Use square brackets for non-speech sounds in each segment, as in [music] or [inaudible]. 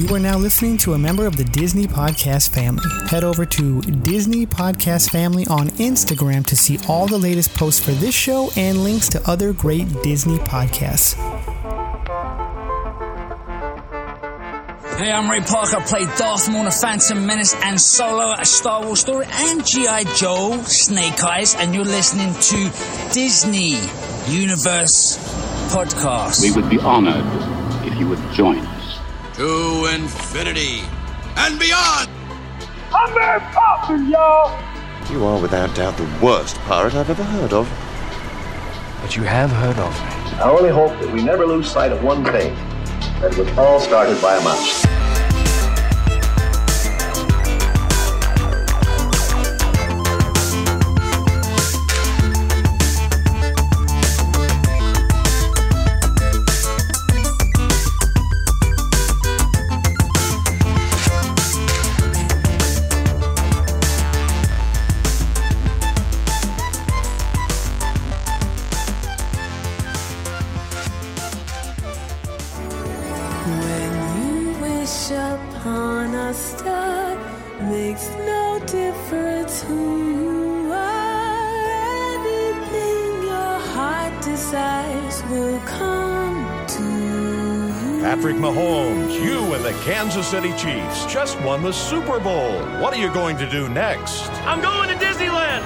You are now listening to a member of the Disney Podcast family. Head over to Disney Podcast Family on Instagram to see all the latest posts for this show and links to other great Disney podcasts. Hey, I'm Ray Parker. Played Darth Maul in The Phantom Menace and Solo, a Star Wars story, and G.I. Joe, Snake Eyes, and you're listening to Disney Universe Podcast. We would be honored if you would join us. To infinity and beyond! I'm Mary Poppins, y'all! You are without doubt the worst pirate I've ever heard of. But you have heard of me. I only hope that we never lose sight of one thing that was all started by a mouse. City Chiefs just won the Super Bowl. What are you going to do next? I'm going to Disneyland!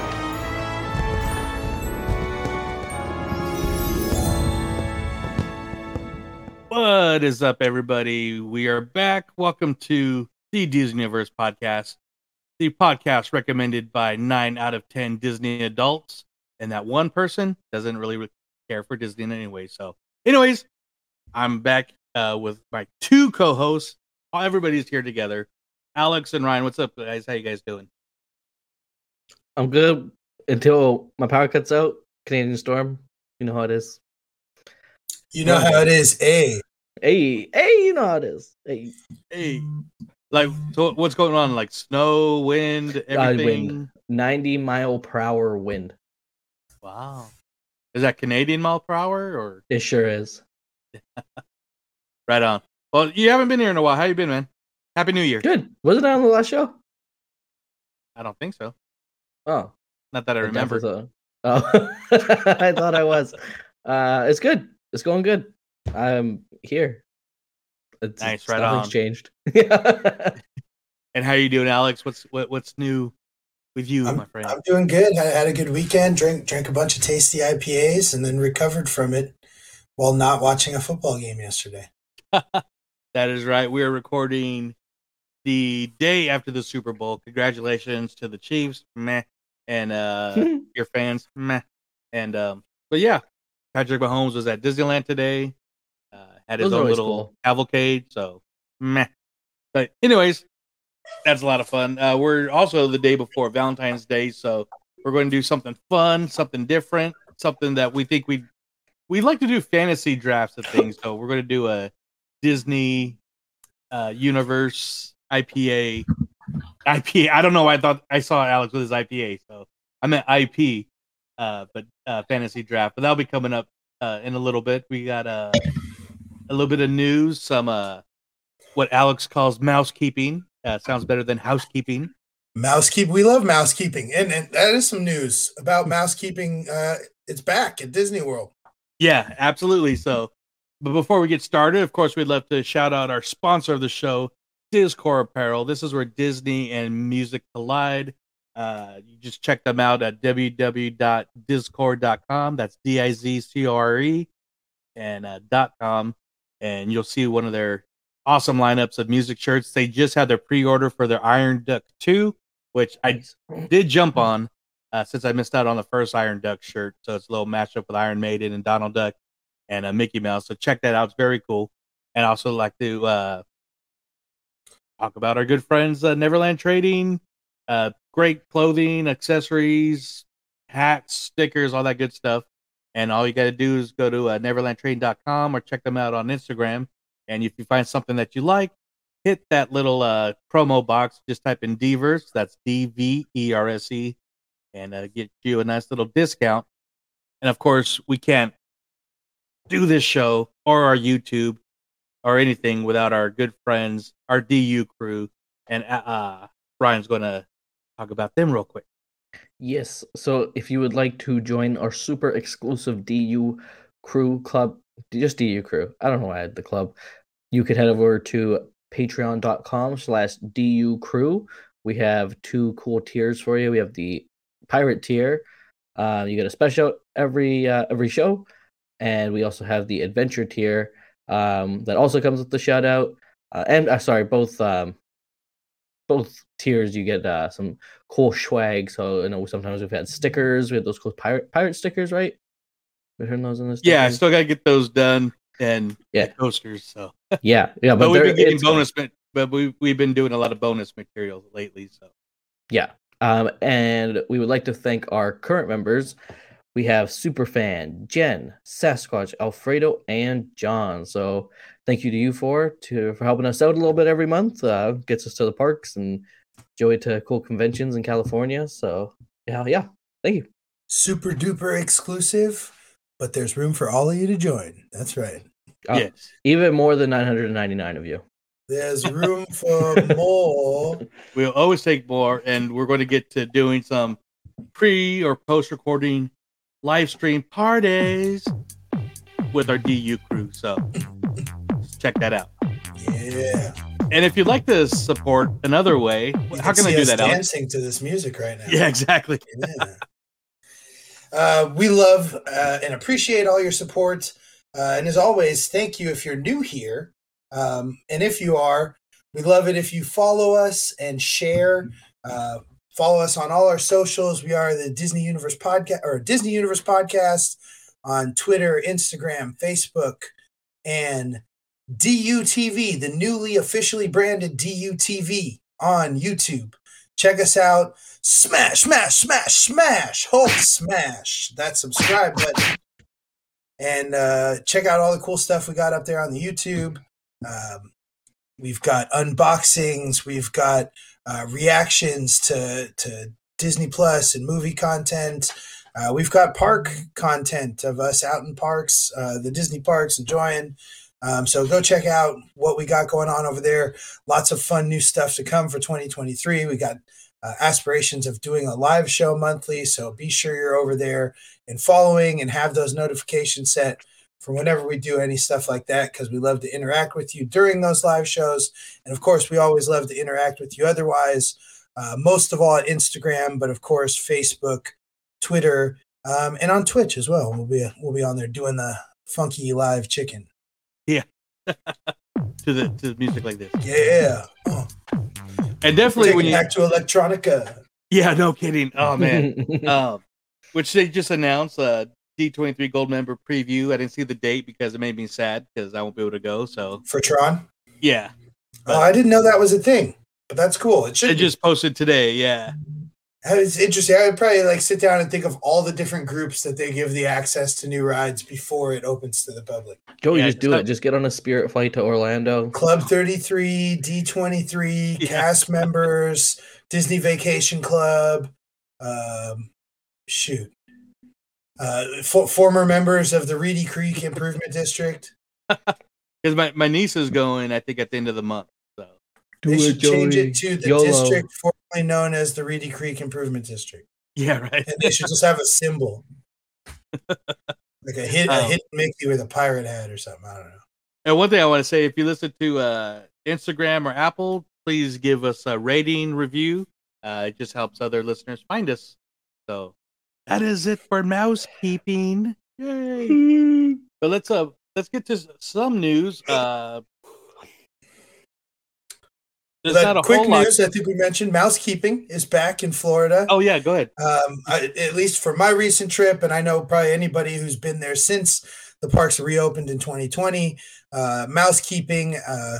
What is up, everybody? We are back. Welcome to the Disney Universe podcast, the podcast recommended by nine out of 10 Disney adults. And that one person doesn't really care for Disney anyway. So, anyways, I'm back uh, with my two co hosts. Everybody's here together. Alex and Ryan, what's up, guys? How you guys doing? I'm good until my power cuts out. Canadian storm. You know how it is. You know how it is, eh? Hey, hey, you know how it is. Hey, Hey, like, so what's going on? Like snow, wind, uh, everything? wind. 90 mile per hour wind. Wow. Is that Canadian mile per hour or It sure is. [laughs] right on? Well, you haven't been here in a while. How you been, man? Happy New Year. Good. Wasn't that on the last show? I don't think so. Oh, Not that I I remember. definitely thought- Oh, [laughs] I thought I was. Uh, it's good. It's going good. I'm here. It's, Nice, right nothing's on. changed. [laughs] And how are you doing, Alex? What's what, what's new with you, my friend? I'm doing good. I had a good weekend. Drank drank a bunch of tasty IPAs, and then recovered from it while not watching a football game yesterday. [laughs] that is right. We are recording the day after the Super Bowl. Congratulations to the Chiefs, meh, and uh [laughs] your fans, meh. And um, but yeah, Patrick Mahomes was at Disneyland today. Uh, had his Those own little cool. cavalcade. So meh. But anyways, that's a lot of fun. Uh, we're also the day before Valentine's Day, so we're going to do something fun, something different, something that we think we we like to do fantasy drafts of things. So we're going to do a Disney uh, Universe IPA. IPA. I don't know. why I thought I saw Alex with his IPA, so I meant IP. Uh, but uh, fantasy draft. But that'll be coming up uh, in a little bit. We got uh, a little bit of news, some uh, what Alex calls mousekeeping. Uh, sounds better than housekeeping. Mousekeep. We love mousekeeping, and, and that is some news about mousekeeping. Uh, it's back at Disney World. Yeah, absolutely. So, but before we get started, of course, we'd love to shout out our sponsor of the show, Dizcore Apparel. This is where Disney and music collide. Uh, you just check them out at www.dizcore.com. That's D I Z C O R E and uh, dot .com. And you'll see one of their awesome lineups of music shirts. They just had their pre order for their Iron Duck 2, which I did jump on uh, since I missed out on the first Iron Duck shirt. So it's a little matchup with Iron Maiden and Donald Duck and uh, Mickey Mouse. So check that out. It's very cool. And also like to uh, talk about our good friends, uh, Neverland Trading. Uh, great clothing, accessories, hats, stickers, all that good stuff. And all you got to do is go to uh, neverlandtrading.com or check them out on Instagram. And if you find something that you like, hit that little uh, promo box. Just type in Dverse. That's D V E R S E, and uh, get you a nice little discount. And of course, we can't do this show or our YouTube or anything without our good friends, our DU crew, and uh, Brian's going to talk about them real quick. Yes. So if you would like to join our super exclusive DU crew club, just DU crew. I don't know why I had the club. You could head over to patreon.com slash DU crew. We have two cool tiers for you. We have the pirate tier. Uh, you get a special every uh, every show, and we also have the adventure tier um, that also comes with the shout out. Uh, and uh, sorry, both um, both tiers you get uh, some cool swag. So you know sometimes we've had stickers. We had those cool pirate pirate stickers, right? We heard those in this. Yeah, I still gotta get those done and yeah coasters. So [laughs] yeah, yeah, but, but, we've been getting bonus, but we we've been doing a lot of bonus material lately. So Yeah. Um, and we would like to thank our current members. We have Superfan, Jen, Sasquatch, Alfredo, and John. So thank you to you four to for helping us out a little bit every month. Uh, gets us to the parks and Joey to cool conventions in California. So yeah, yeah. Thank you. Super duper exclusive, but there's room for all of you to join. That's right. Uh, Even more than 999 of you. There's [laughs] room for more. we'll always take more, and we're going to get to doing some pre or post recording live stream parties with our DU crew. So check that out. Yeah. And if you'd like to support another way, You how can I see do that, Alex? Dancing to this music right now. Yeah, exactly. [laughs] Yeah. Uh, we love uh, and appreciate all your support. Uh, and as always, thank you if you're new here. Um, and if you are, we love it if you follow us and share. Follow us on all our socials. We are the Disney Universe podcast or Disney Universe podcast on Twitter, Instagram, Facebook, and DUTV, the newly officially branded DUTV on YouTube. Check us out. Smash, smash, smash, smash. Hulk smash that subscribe button. And uh, check out all the cool stuff we got up there on the YouTube. Um, we've got unboxings, we've got uh, reactions to, to Disney Plus and movie content. Uh, we've got park content of us out in parks, uh, the Disney parks, enjoying. Um, so go check out what we got going on over there. Lots of fun new stuff to come for 2023. We got uh, aspirations of doing a live show monthly. So be sure you're over there and following and have those notifications set for whenever we do any stuff like that because we love to interact with you during those live shows. And of course, we always love to interact with you otherwise, uh, most of all at Instagram, but of course, Facebook, Twitter, um, and on Twitch as well. We'll be we'll be on there doing the funky live chicken. Yeah. [laughs] to the to the music like this. Yeah. Oh, And definitely taking when you back to electronica. Yeah, no kidding. Oh man. [laughs] um, which they just announced uh D23 Gold member preview. I didn't see the date because it made me sad because I won't be able to go. So For Tron? yeah, Oh, I didn't know that was a thing, but that's cool. It should it be. just posted today. Yeah, It's interesting. I would probably like sit down and think of all the different groups that they give the access to new rides before it opens to the public. Joey, Yeah, just do it. Just get on a spirit flight to Orlando. Club 33, D23, [laughs] Yeah. cast members, Disney Vacation Club, um, shoot, uh, for, former members of the Reedy Creek Improvement District. [laughs] because my my niece is going. I think at the end of the month. So They Do should change it to the YOLO. district formerly known as the Reedy Creek Improvement District. yeah, right. And they should just have a symbol. [laughs] Like a hit, a Um, hidden Mickey with a pirate hat or something. I don't know. And one thing I want to say, if you listen to uh, Instagram or Apple, please give us a rating review. Uh, it just helps other listeners find us. So that is it for mouse keeping. Yay! [laughs] but let's uh let's get to some news. Uh, there's But not a quick whole lot. news, I think we mentioned mousekeeping is back in Florida. Oh yeah, go ahead. Um, I, at least for my recent trip, and I know probably anybody who's been there since the parks reopened in 2020. Uh, mousekeeping, uh,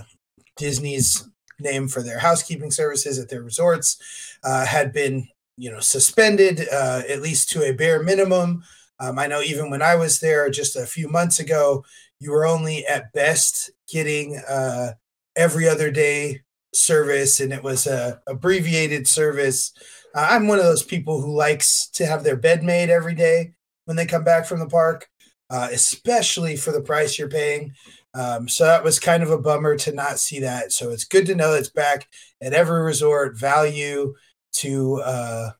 Disney's name for their housekeeping services at their resorts, uh, had been you know suspended uh, at least to a bare minimum. Um, I know even when I was there just a few months ago, you were only at best getting uh, every other day service, and it was a abbreviated service. Uh, I'm one of those people who likes to have their bed made every day when they come back from the park, uh, especially for the price you're paying. Um, so that was kind of a bummer to not see that. So it's good to know it's back at every resort, value to uh,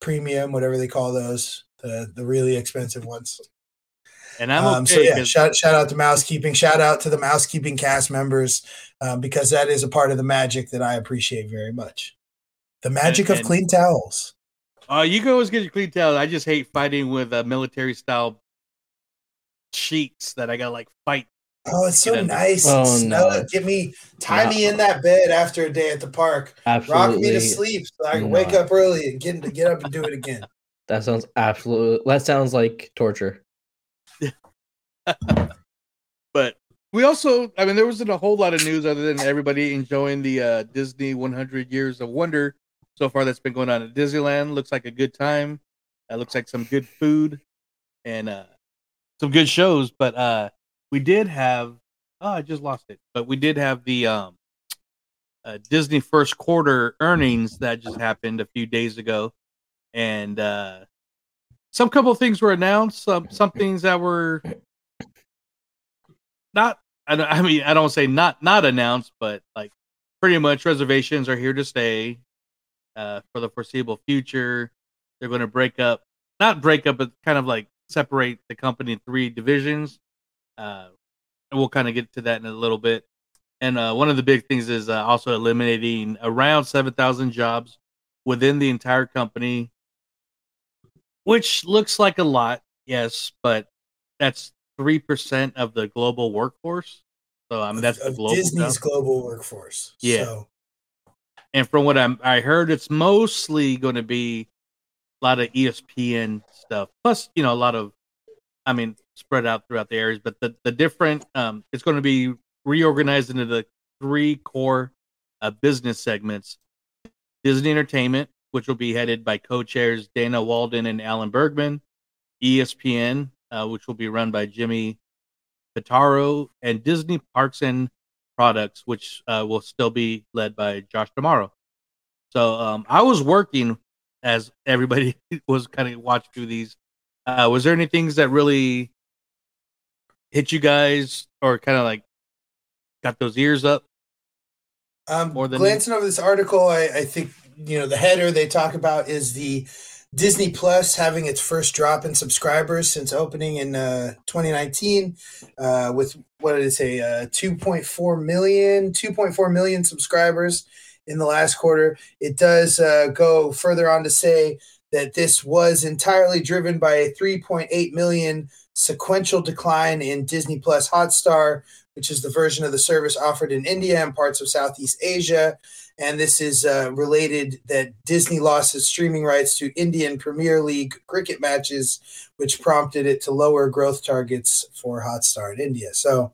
premium, whatever they call those, the the really expensive ones. And I'm Um, okay. so yeah, shout shout out to Mousekeeping. Shout out to the Mousekeeping cast members um, because that is a part of the magic that I appreciate very much. The magic of and- clean towels. Uh, you can always get your clean towels. I just hate fighting with uh, military style sheets that I gotta like fight. Oh, it's so Get under. nice. Oh, Smell no. it. Get me, tie No. me in that bed after a day at the park. Rock me to sleep so I can wake up early and get to get up and do it again. [laughs] That sounds absolutely. That sounds like torture. [laughs] But we also, I mean, there wasn't a whole lot of news other than everybody enjoying the uh, Disney 100 Years of Wonder so far that's been going on at Disneyland. Looks like a good time. It looks like some good food and uh, some good shows. But uh, we did have, oh, I just lost it. But we did have the um, uh, Disney first quarter earnings that just happened a few days ago. And uh, some couple things were announced, some, some things that were not I, I mean I don't say not not announced, but like pretty much reservations are here to stay uh, for the foreseeable future. They're going to break up, not break up, but kind of like separate the company in three divisions. Uh, and we'll kind of get to that in a little bit. And uh, one of the big things is uh, also eliminating around seven thousand jobs within the entire company, which looks like a lot, yes, but that's three percent of the global workforce. So I mean that's the Of global Disney's stuff. global workforce. Yeah. So, And from what I'm I heard, it's mostly going to be a lot of ESPN stuff, plus you know a lot of, I mean, spread out throughout the areas. But the the different, um, it's going to be reorganized into the three core uh, business segments: Disney Entertainment, which will be headed by co-chairs Dana Walden and Alan Bergman; ESPN, uh, which will be run by Jimmy Pitaro; and Disney Parks and Products, which uh, will still be led by Josh D'Amaro. So um, I was working as everybody [laughs] was kind of watching through these. Uh, was there any things that really hit you guys, or kind of like got those ears up? Um, More than- glancing over this article, I, I think you know the header they talk about is the Disney Plus having its first drop in subscribers since opening in uh, 2019, uh, with what did it say, uh, 2.4 million, 2.4 million subscribers in the last quarter. It does uh, go further on to say that this was entirely driven by a 3.8 million sequential decline in Disney Plus Hotstar, which is the version of the service offered in India and parts of Southeast Asia. And this is uh, related that Disney lost its streaming rights to Indian Premier League cricket matches, which prompted it to lower growth targets for Hotstar in India. So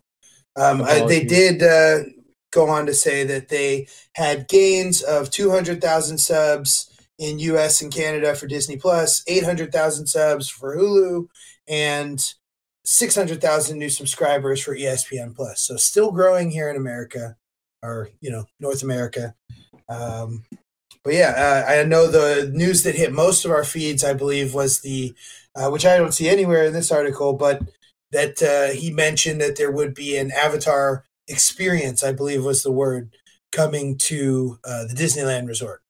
um, I, they did uh, go on to say that they had gains of 200,000 subs in US and Canada for Disney Plus, 800,000 subs for Hulu, and 600,000 new subscribers for ESPN Plus. So still growing here in America or, you know, North America. Um, but yeah, uh, I know the news that hit most of our feeds, I believe, was the, uh, which I don't see anywhere in this article, but that uh, he mentioned that there would be an Avatar experience, I believe was the word, coming to uh, the Disneyland Resort.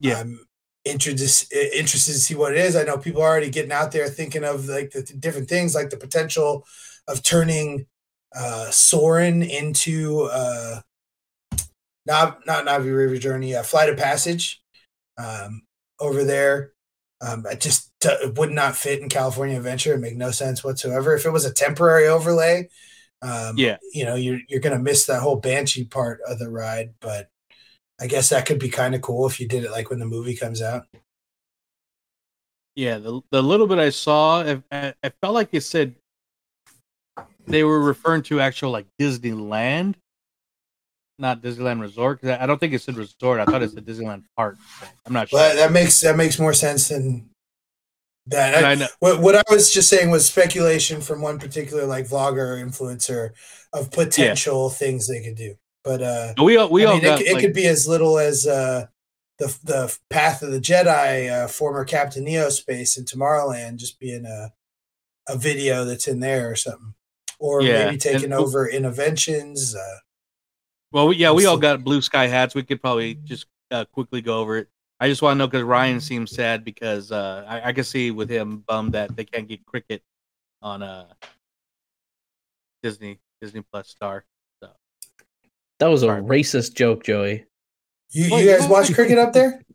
Yeah. I'm interested interested to see what it is. I know people are already getting out there thinking of like the th- different things, like the potential of turning uh, Soarin' into uh, not not Navi River Journey, uh, Flight of Passage um, over there. Um, it just d- it would not fit in California Adventure. It make no sense whatsoever. If it was a temporary overlay, um, Yeah. you know, you're you're gonna miss that whole Banshee part of the ride. But I guess that could be kind of cool if you did it like when the movie comes out. Yeah, the the little bit I saw, I, I felt like it said they were referring to actual like Disneyland, not Disneyland Resort. Because I, I don't think it said resort. I thought it said Disneyland Park. I'm not sure. But that makes that makes more sense than that. I, I know- what what I was just saying was speculation from one particular like vlogger or influencer of potential things they could do. But uh, we all we I all mean, got it, it could be as little as uh, the the Path of the Jedi, uh, former Captain EO space in Tomorrowland, just being a a video that's in there or something. or Yeah, maybe taking and- over Innoventions. Uh, Well, yeah, we all got blue sky hats. We could probably just uh, quickly go over it. I just want to know because Ryan seems sad because uh, I, I can see with him bummed that they can't get cricket on uh, Disney Disney Plus Star. So That was a racist joke, Joey. you, you guys watch cricket up there? [laughs]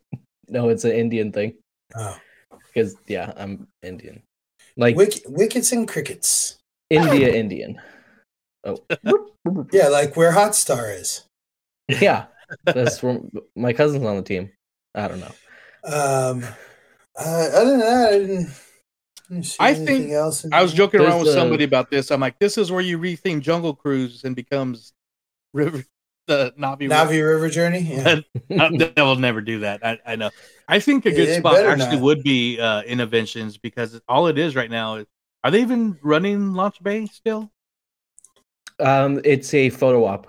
No, it's an Indian thing. Oh. Because yeah, I'm Indian. Like Wick, wickets and crickets. India Indian. Oh. [laughs] Yeah, like where Hot Star is. Yeah. That's from my cousin's on the team. I don't know. Um, uh, other than that, I didn't. didn't see I anything think else. in I was there. joking around There's with the- somebody about this. I'm like, this is where you retheme Jungle Cruise and becomes River the Navi. Navi River Journey. Yeah. [laughs] Uh, they will never do that. I, I know. I think a good they spot actually not. would be uh, Innoventions because all it is right now is. Are they even running Launch Bay still? Um, it's a photo op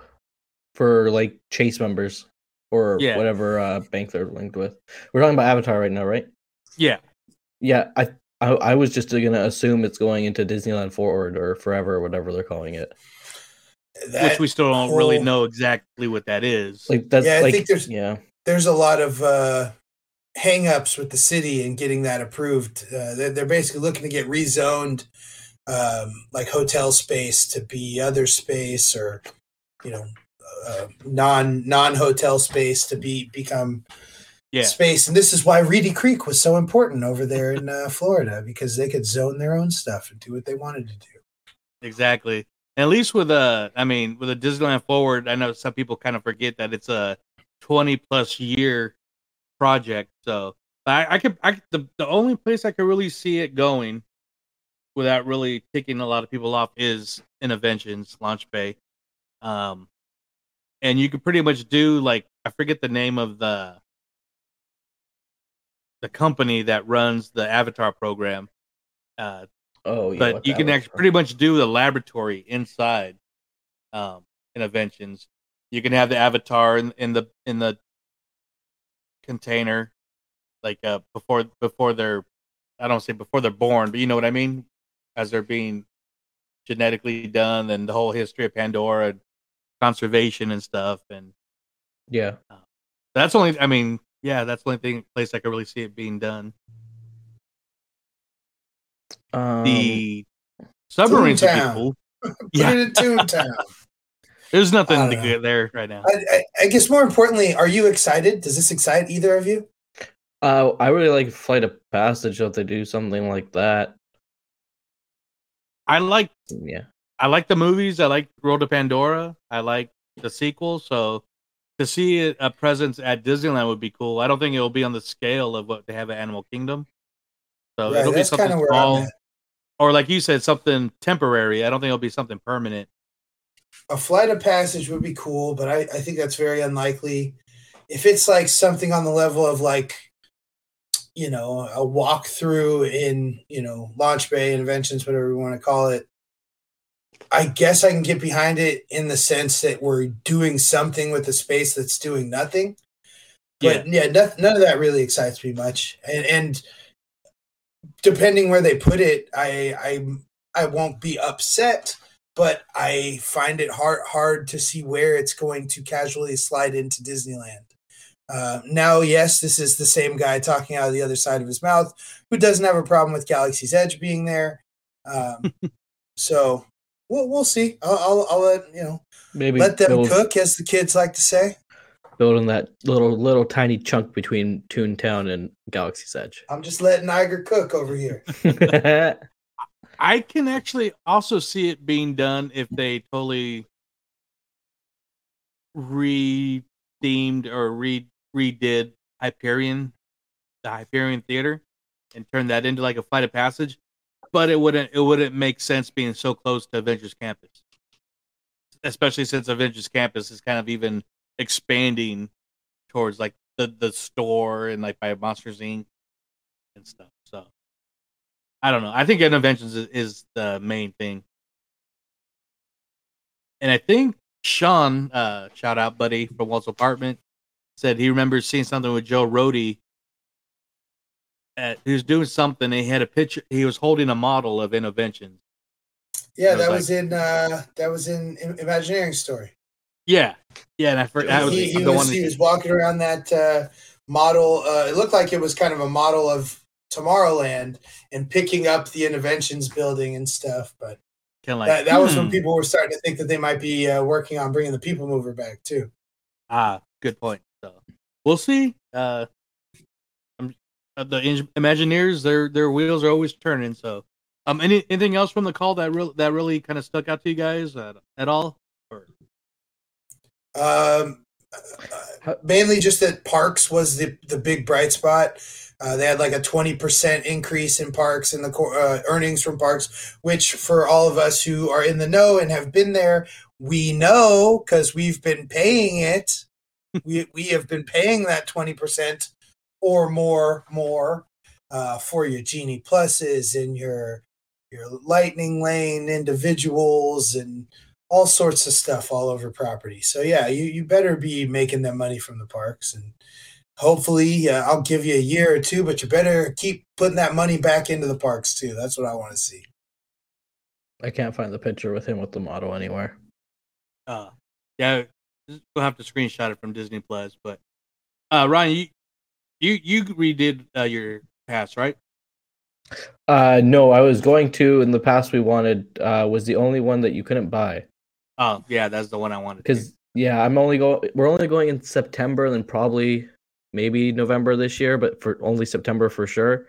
for like Chase members or Yeah. whatever uh, bank they're linked with. We're talking about Avatar right now, right? Yeah. Yeah, I I, I was just gonna assume it's going into Disneyland Forward or Forever or whatever they're calling it. Which we still don't really know exactly what that is. Like that's Yeah, I like think there's- yeah. There's a lot of uh, hang-ups with the city and getting that approved. Uh, they're, they're basically looking to get rezoned, um, like hotel space to be other space, or you know, uh, non non hotel space to be become yeah. space. And this is why Reedy Creek was so important over there in uh, Florida because they could zone their own stuff and do what they wanted to do. Exactly. At least with a, I mean, with a Disneyland Forward, I know some people kind of forget that it's a 20 plus year project. So I, I could, I the, the only place I could really see it going without really ticking a lot of people off is Innoventions Launch Bay. Um, and you could pretty much do like, I forget the name of the, the company that runs the Avatar program. Uh, Oh yeah. but you can actually pretty much do the laboratory inside um Innoventions you can have the avatar in, in the in the container like uh before before they're i don't say before they're born but you know what i mean as they're being genetically done and the whole history of pandora and conservation and stuff and Yeah. that's only i mean yeah that's the only thing place i could really see it being done Um, the submarines would be Toontown. cool [laughs] Put Yeah. it in Toontown. [laughs] There's nothing to know. get there right now. I, I, I guess more importantly, are you excited? Does this excite either of you? Uh, I really like Flight of Passage if they do something like that. I like Yeah. I like the movies. I like World of Pandora. I like the sequel. So to see a presence at Disneyland would be cool. I don't think it will be on the scale of what they have at Animal Kingdom. So Right, it'll be something kinda where I'm small, or like you said, something temporary. I don't think it'll be something permanent. A flight of passage would be cool, but I, I think that's very unlikely. If it's like something on the level of like, you know, a walkthrough in, you know, Launch Bay Innoventions, whatever we want to call it, I guess I can get behind it in the sense that we're doing something with the space that's doing nothing. But yeah, no- none of that really excites me much. And and depending where they put it, I I I won't be upset, but I find it hard hard to see where it's going to casually slide into Disneyland. Uh, now, yes, this is the same guy talking out of the other side of his mouth, who doesn't have a problem with Galaxy's Edge being there. Um, [laughs] so we'll we'll see. I'll, I'll I'll let you know. Maybe let them cook, as the kids like to say. Building that little little tiny chunk between Toontown and Galaxy's Edge. I'm just letting Iger cook over here. [laughs] I can actually also see it being done if they totally re-themed or re redid Hyperion, the Hyperion Theater, and turned that into like a flight of passage. But it wouldn't it wouldn't make sense being so close to Avengers Campus, especially since Avengers Campus is kind of even expanding towards like the the store and like by Monsters Inc. and stuff. So I don't know. I think Innoventions is, is the main thing. And I think Sean, uh, shout out buddy from Walt's apartment, said he remembers seeing something with Joe Rohde. At, he was doing something. And he had a picture. He was holding a model of Innoventions, Yeah, was that like- was in uh that was in Im- Imagineering story. Yeah, yeah, and I forgot. was he, he the was, one. he was walking around that uh, model. Uh, it looked like it was kind of a model of Tomorrowland and picking up the Innoventions building and stuff. But like, that, that was hmm. when people were starting to think that they might be uh, working on bringing the People Mover back too. Ah, good point. So we'll see. Uh, um, uh, the Imagineers, their their wheels are always turning. So, um, any anything else from the call that real that really kind of stuck out to you guys at, at all? Um, uh, mainly just that Parks was the the big bright spot. Uh, they had like a twenty percent increase in Parks and the uh, earnings from Parks, which for all of us who are in the know and have been there, we know because we've been paying it. [laughs] we we have been paying that twenty percent or more more uh, for your Genie Pluses and your your Lightning Lane individuals and all sorts of stuff all over property. So yeah, you, you better be making that money from the parks and hopefully uh, I'll give you a year or two, but you better keep putting that money back into the parks too. That's what I want to see. I can't find the picture with him with the model anywhere. uh, yeah, we'll have to screenshot it from Disney Plus. But uh, Ryan, you you you redid uh, your pass, right? Uh, no, I was going to. In the past, we wanted uh, was the only one that you couldn't buy Oh, yeah, that's the one I wanted. because yeah, I'm only going. We're only going in September, and then probably maybe November this year, but for only September for sure.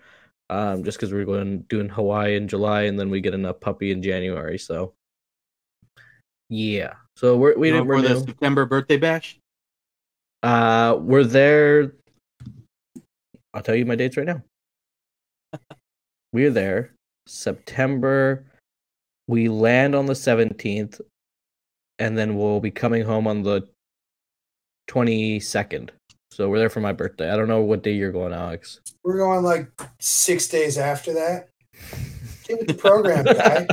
Um, just because we're going doing Hawaii in July, and then we get a puppy in January. So yeah, so we're, we didn't for the. September birthday bash. Uh, we're there. I'll tell you my dates right now. [laughs] we're there September. We land on the 17th, and then we'll be coming home on the 22nd. So we're there for my birthday. I don't know what day you're going, Alex. We're going like six days after that. [laughs] Get with the program, guy.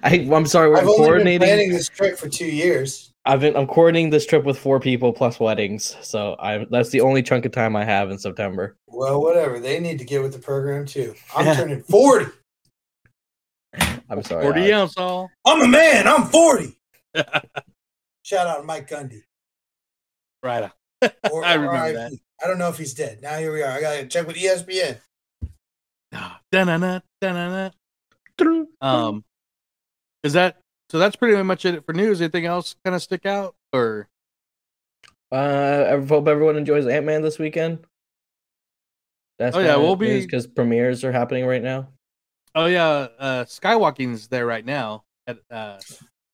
[laughs] I, I'm sorry, we're I've only been coordinating. planning this trip for two years. I've been I'm coordinating this trip with four people plus weddings, so I that's the only chunk of time I have in September. Well, whatever. They need to get with the program too. I'm turning 40. [laughs] I'm sorry. Forty Alex. ounce all. I'm a man. I'm 40. Shout out to Mike Gundy. Right. Or, [laughs] I remember I, that. I don't know if he's dead. Now here we are. I gotta check with ESPN. Da-na-na, da-na-na. Um, is that so? That's pretty much it for news. Anything else kind of stick out or? Uh, I hope everyone enjoys Ant Man this weekend. That's Oh, yeah, we'll be- because premieres are happening right now. Oh yeah, uh, Skywalking's there right now. At, uh,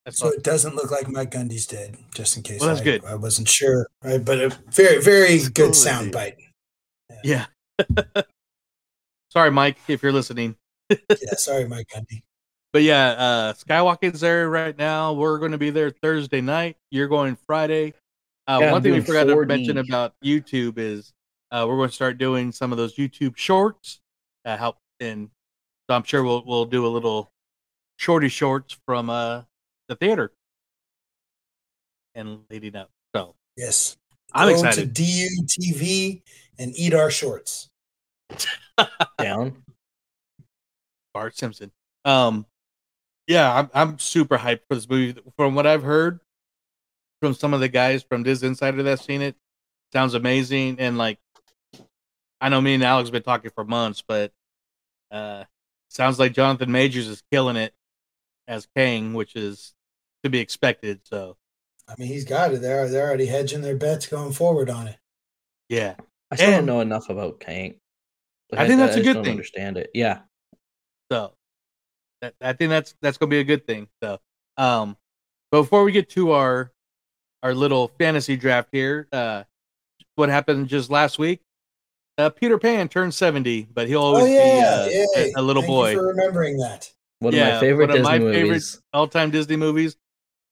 at So it doesn't look like Mike Gundy's dead, just in case. Well, that's I, good. I wasn't sure, right? But a very, very good sound bite. yeah. [laughs] Sorry, Mike, if you're listening. [laughs] Yeah, sorry, Mike Gundy. But yeah, uh, Skywalking's there right now. We're going to be there Thursday night. You're going Friday. Uh, Yeah, one thing we doing forgot to mention about YouTube is uh, we're going to start doing some of those YouTube shorts. Uh, help, and so I'm sure we'll we'll do a little shorty shorts from uh, the theater and leading up. So Yes, I'm Go excited. to DU TV and eat our shorts. [laughs] Down. Bart Simpson. Um, yeah, I'm I'm super hyped for this movie. From what I've heard from some of the guys from Disney Insider that's seen it, sounds amazing. And like, I know me and Alex have been talking for months, but uh, sounds like Jonathan Majors is killing it as Kang, which is to be expected. So I mean, he's got it. They're they're already hedging their bets going forward on it. yeah, I still And- don't know enough about Kang. I think that's a good don't thing. Understand it? Yeah. So that, I think that's that's gonna be a good thing. So um but before we get to our our little fantasy draft here, uh what happened just last week? Uh Peter Pan turned 70, but he'll always oh yeah, be uh, yay. a, a little Thank boy. You for remembering that. One of my favorite one of Disney my favorite movies. all-time Disney movies.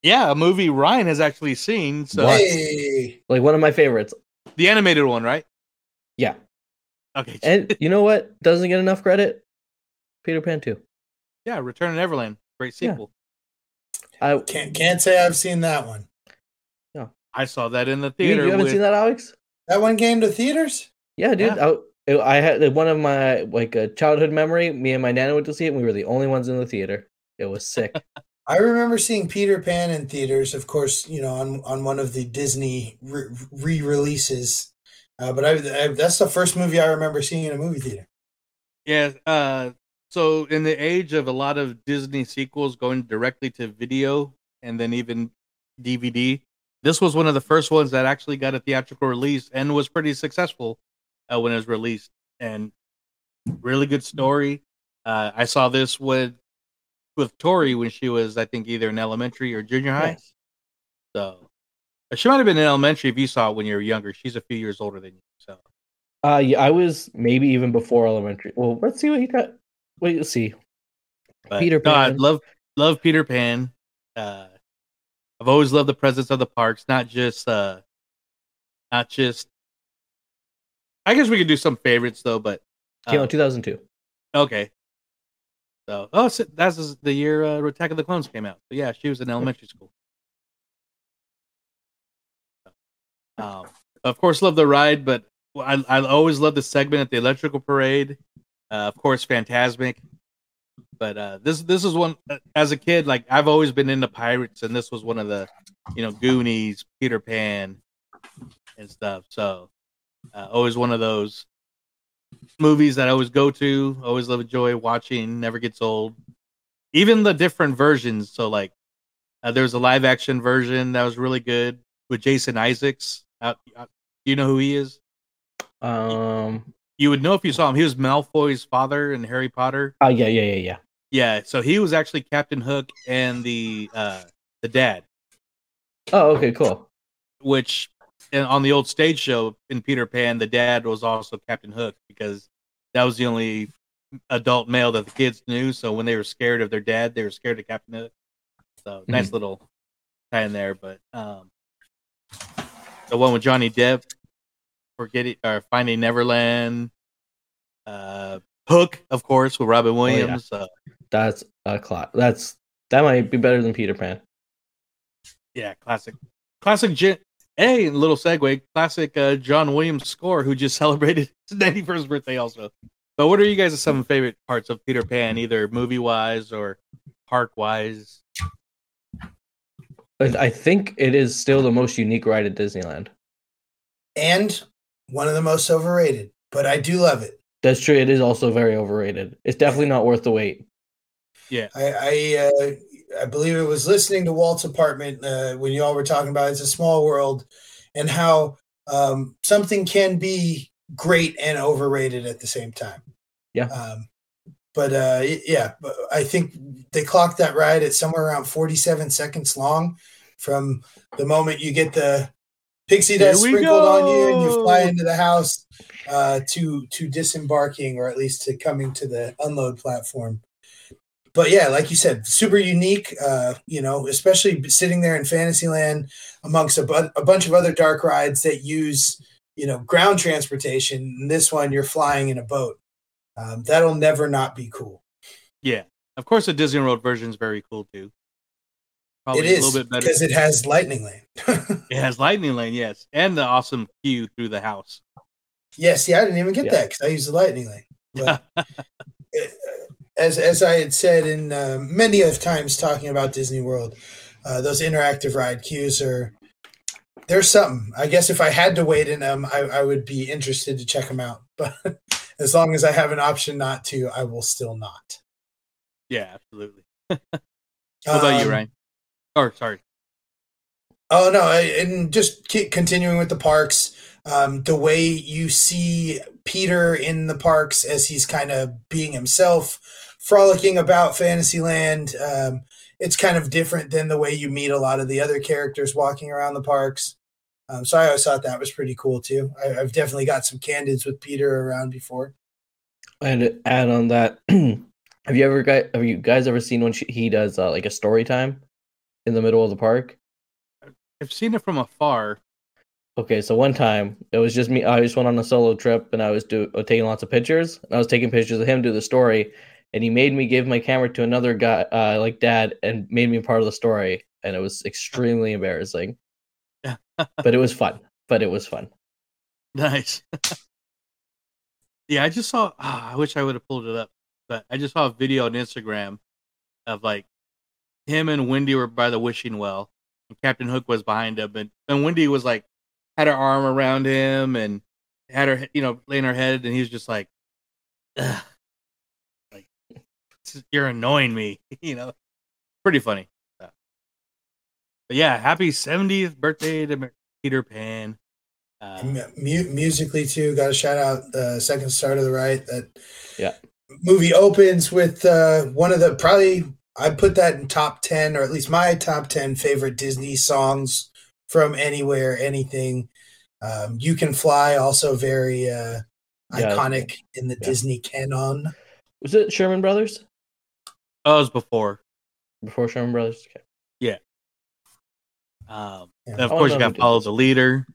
Yeah, a movie Ryan has actually seen. So What? Hey, Like one of my favorites. the animated one, right? Yeah. Okay. [laughs] And you know what doesn't get enough credit? Peter Pan 2. yeah, Return to Neverland. Great Yeah. sequel. I can't can't say I've seen that one. I saw that in the theater. you haven't with- seen that, Alex? That one came to theaters. Yeah, dude. Oh, I, I had uh, one of my like a childhood memory. Me and my nana went to see it. and We were the only ones in the theater. It was sick. [laughs] I remember seeing Peter Pan in theaters, of course, you know, on on one of the Disney re releases. Uh, but I, I, that's the first movie I remember seeing in a movie theater. Yeah. Uh, so in the age of a lot of Disney sequels going directly to video and then even DVD, this was one of the first ones that actually got a theatrical release and was pretty successful uh, when it was released. And really good story. Uh, I saw this with with Tori when she was, I think, either in elementary or junior high. Nice. So she might have been in elementary if you saw it when you were younger. She's a few years older than you. So Uh, yeah, I was maybe even before elementary. Well, let's see what he got. Wait, let's see. but, Peter no, I Pan. love love Peter Pan. Uh, I've always loved the presence of the parks, not just uh, not just. I guess we could do some favorites though, but Came uh, out 2002. Okay. So, oh, so that's the year uh, Attack of the Clones came out. So yeah, she was in elementary school. Um, of course, love the ride, but I I always love the segment at the electrical parade. Uh, of course, Fantasmic. But uh, this this is one uh, as a kid, like I've always been into pirates, and this was one of the, you know, Goonies, Peter Pan, and stuff. So, uh, always one of those movies that I always go to, always love enjoy watching, never gets old. Even the different versions. So like uh, there was a live action version that was really good with Jason Isaacs. Uh, uh, do you know who he is? Um. You would know if you saw him. He was Malfoy's father in Harry Potter. Oh yeah, yeah, yeah, yeah. Yeah, so he was actually Captain Hook and the uh the dad, Oh, okay, cool. which and on the old stage show in Peter Pan, the dad was also Captain Hook because that was the only adult male that the kids knew. So when they were scared of their dad, they were scared of Captain Hook. So nice little tie in there. But um, the one with Johnny Depp, forgetting or Finding Neverland, uh, Hook, of course, with Robin Williams. uh, That's a clock. That's that might be better than Peter Pan. yeah, classic, classic. Hey, little segue, classic uh, John Williams score, who just [laughs] celebrated his 91st birthday also. But what are you guys' some favorite parts of Peter Pan, either movie wise or park wise? I I think it is still the most unique ride at Disneyland. And one of the most overrated, but I do love it. That's true. It is also very overrated. It's definitely not worth the wait. Yeah, I I, uh, I believe it was listening to Walt's apartment uh, when you all were talking about it's a small world and how um, something can be great and overrated at the same time. Yeah. Um, but uh, yeah, I think they clocked that ride at somewhere around 47 seconds long from the moment you get the pixie dust sprinkled on you and you fly into the house uh, to to disembarking or at least to coming to the unload platform but yeah, like you said, super unique. Uh, you know, especially sitting there in Fantasyland amongst a, bu- a bunch of other dark rides that use you know ground transportation. And this one, you're flying in a boat. Um, that'll never not be cool. yeah. Of course, the Disney World version is very cool too. Probably it a little bit better because it has Lightning Lane. [laughs] It has Lightning Lane, yes, and the awesome queue through the house. Yes, yeah, I didn't even get Yeah. that because I use the Lightning Lane. But [laughs] as as I had said in uh, many of times talking about Disney World, uh, those interactive ride queues are there's something. I guess if I had to wait in them, I, I would be interested to check them out. [laughs] But as long as I have an option not to, I will still not. yeah, absolutely. [laughs] what about you, Um, Ryan? Or sorry. Oh no, and just continuing with the parks. Um, the way you see Peter in the parks as he's kind of being himself, frolicking about Fantasyland. Um, it's kind of different than the way you meet a lot of the other characters walking around the parks. Um, so I always thought that was pretty cool too. I, I've definitely got some candids with Peter around before. And to add on that, [clears throat] have you ever guys have you guys ever seen when she, he does uh, like a story time in the middle of the park? I've seen it from afar. Okay, so one time it was just me. I just went on a solo trip and I was do uh, taking lots of pictures. And I was taking pictures of him do the story, and he made me give my camera to another guy, uh, like dad, and made me part of the story. And it was extremely embarrassing, [laughs] but it was fun. But it was fun. Nice. yeah, I just saw. ah, I wish I would have pulled it up, but I just saw a video on Instagram of like him and Wendy were by the wishing well, and Captain Hook was behind him, and, and Wendy was like had her arm around him and had her, you know, laying her head, and he was just like, Ugh. Like you're annoying me, [laughs] you know. Pretty funny. But yeah, happy 70th birthday to Peter Pan. Uh, Mu- musically too, got to shout out the second star to the right. That Yeah. movie opens with uh, one of the probably I put that in top ten or at least my top ten favorite Disney songs from anywhere, anything. Um, you can fly, also very uh, Yeah. iconic in the Disney canon. Was it Sherman Brothers? Oh, it was before. Before Sherman Brothers? Okay. Yeah. Um, Yeah. and of Oh, course, no, you got we to did follow the leader.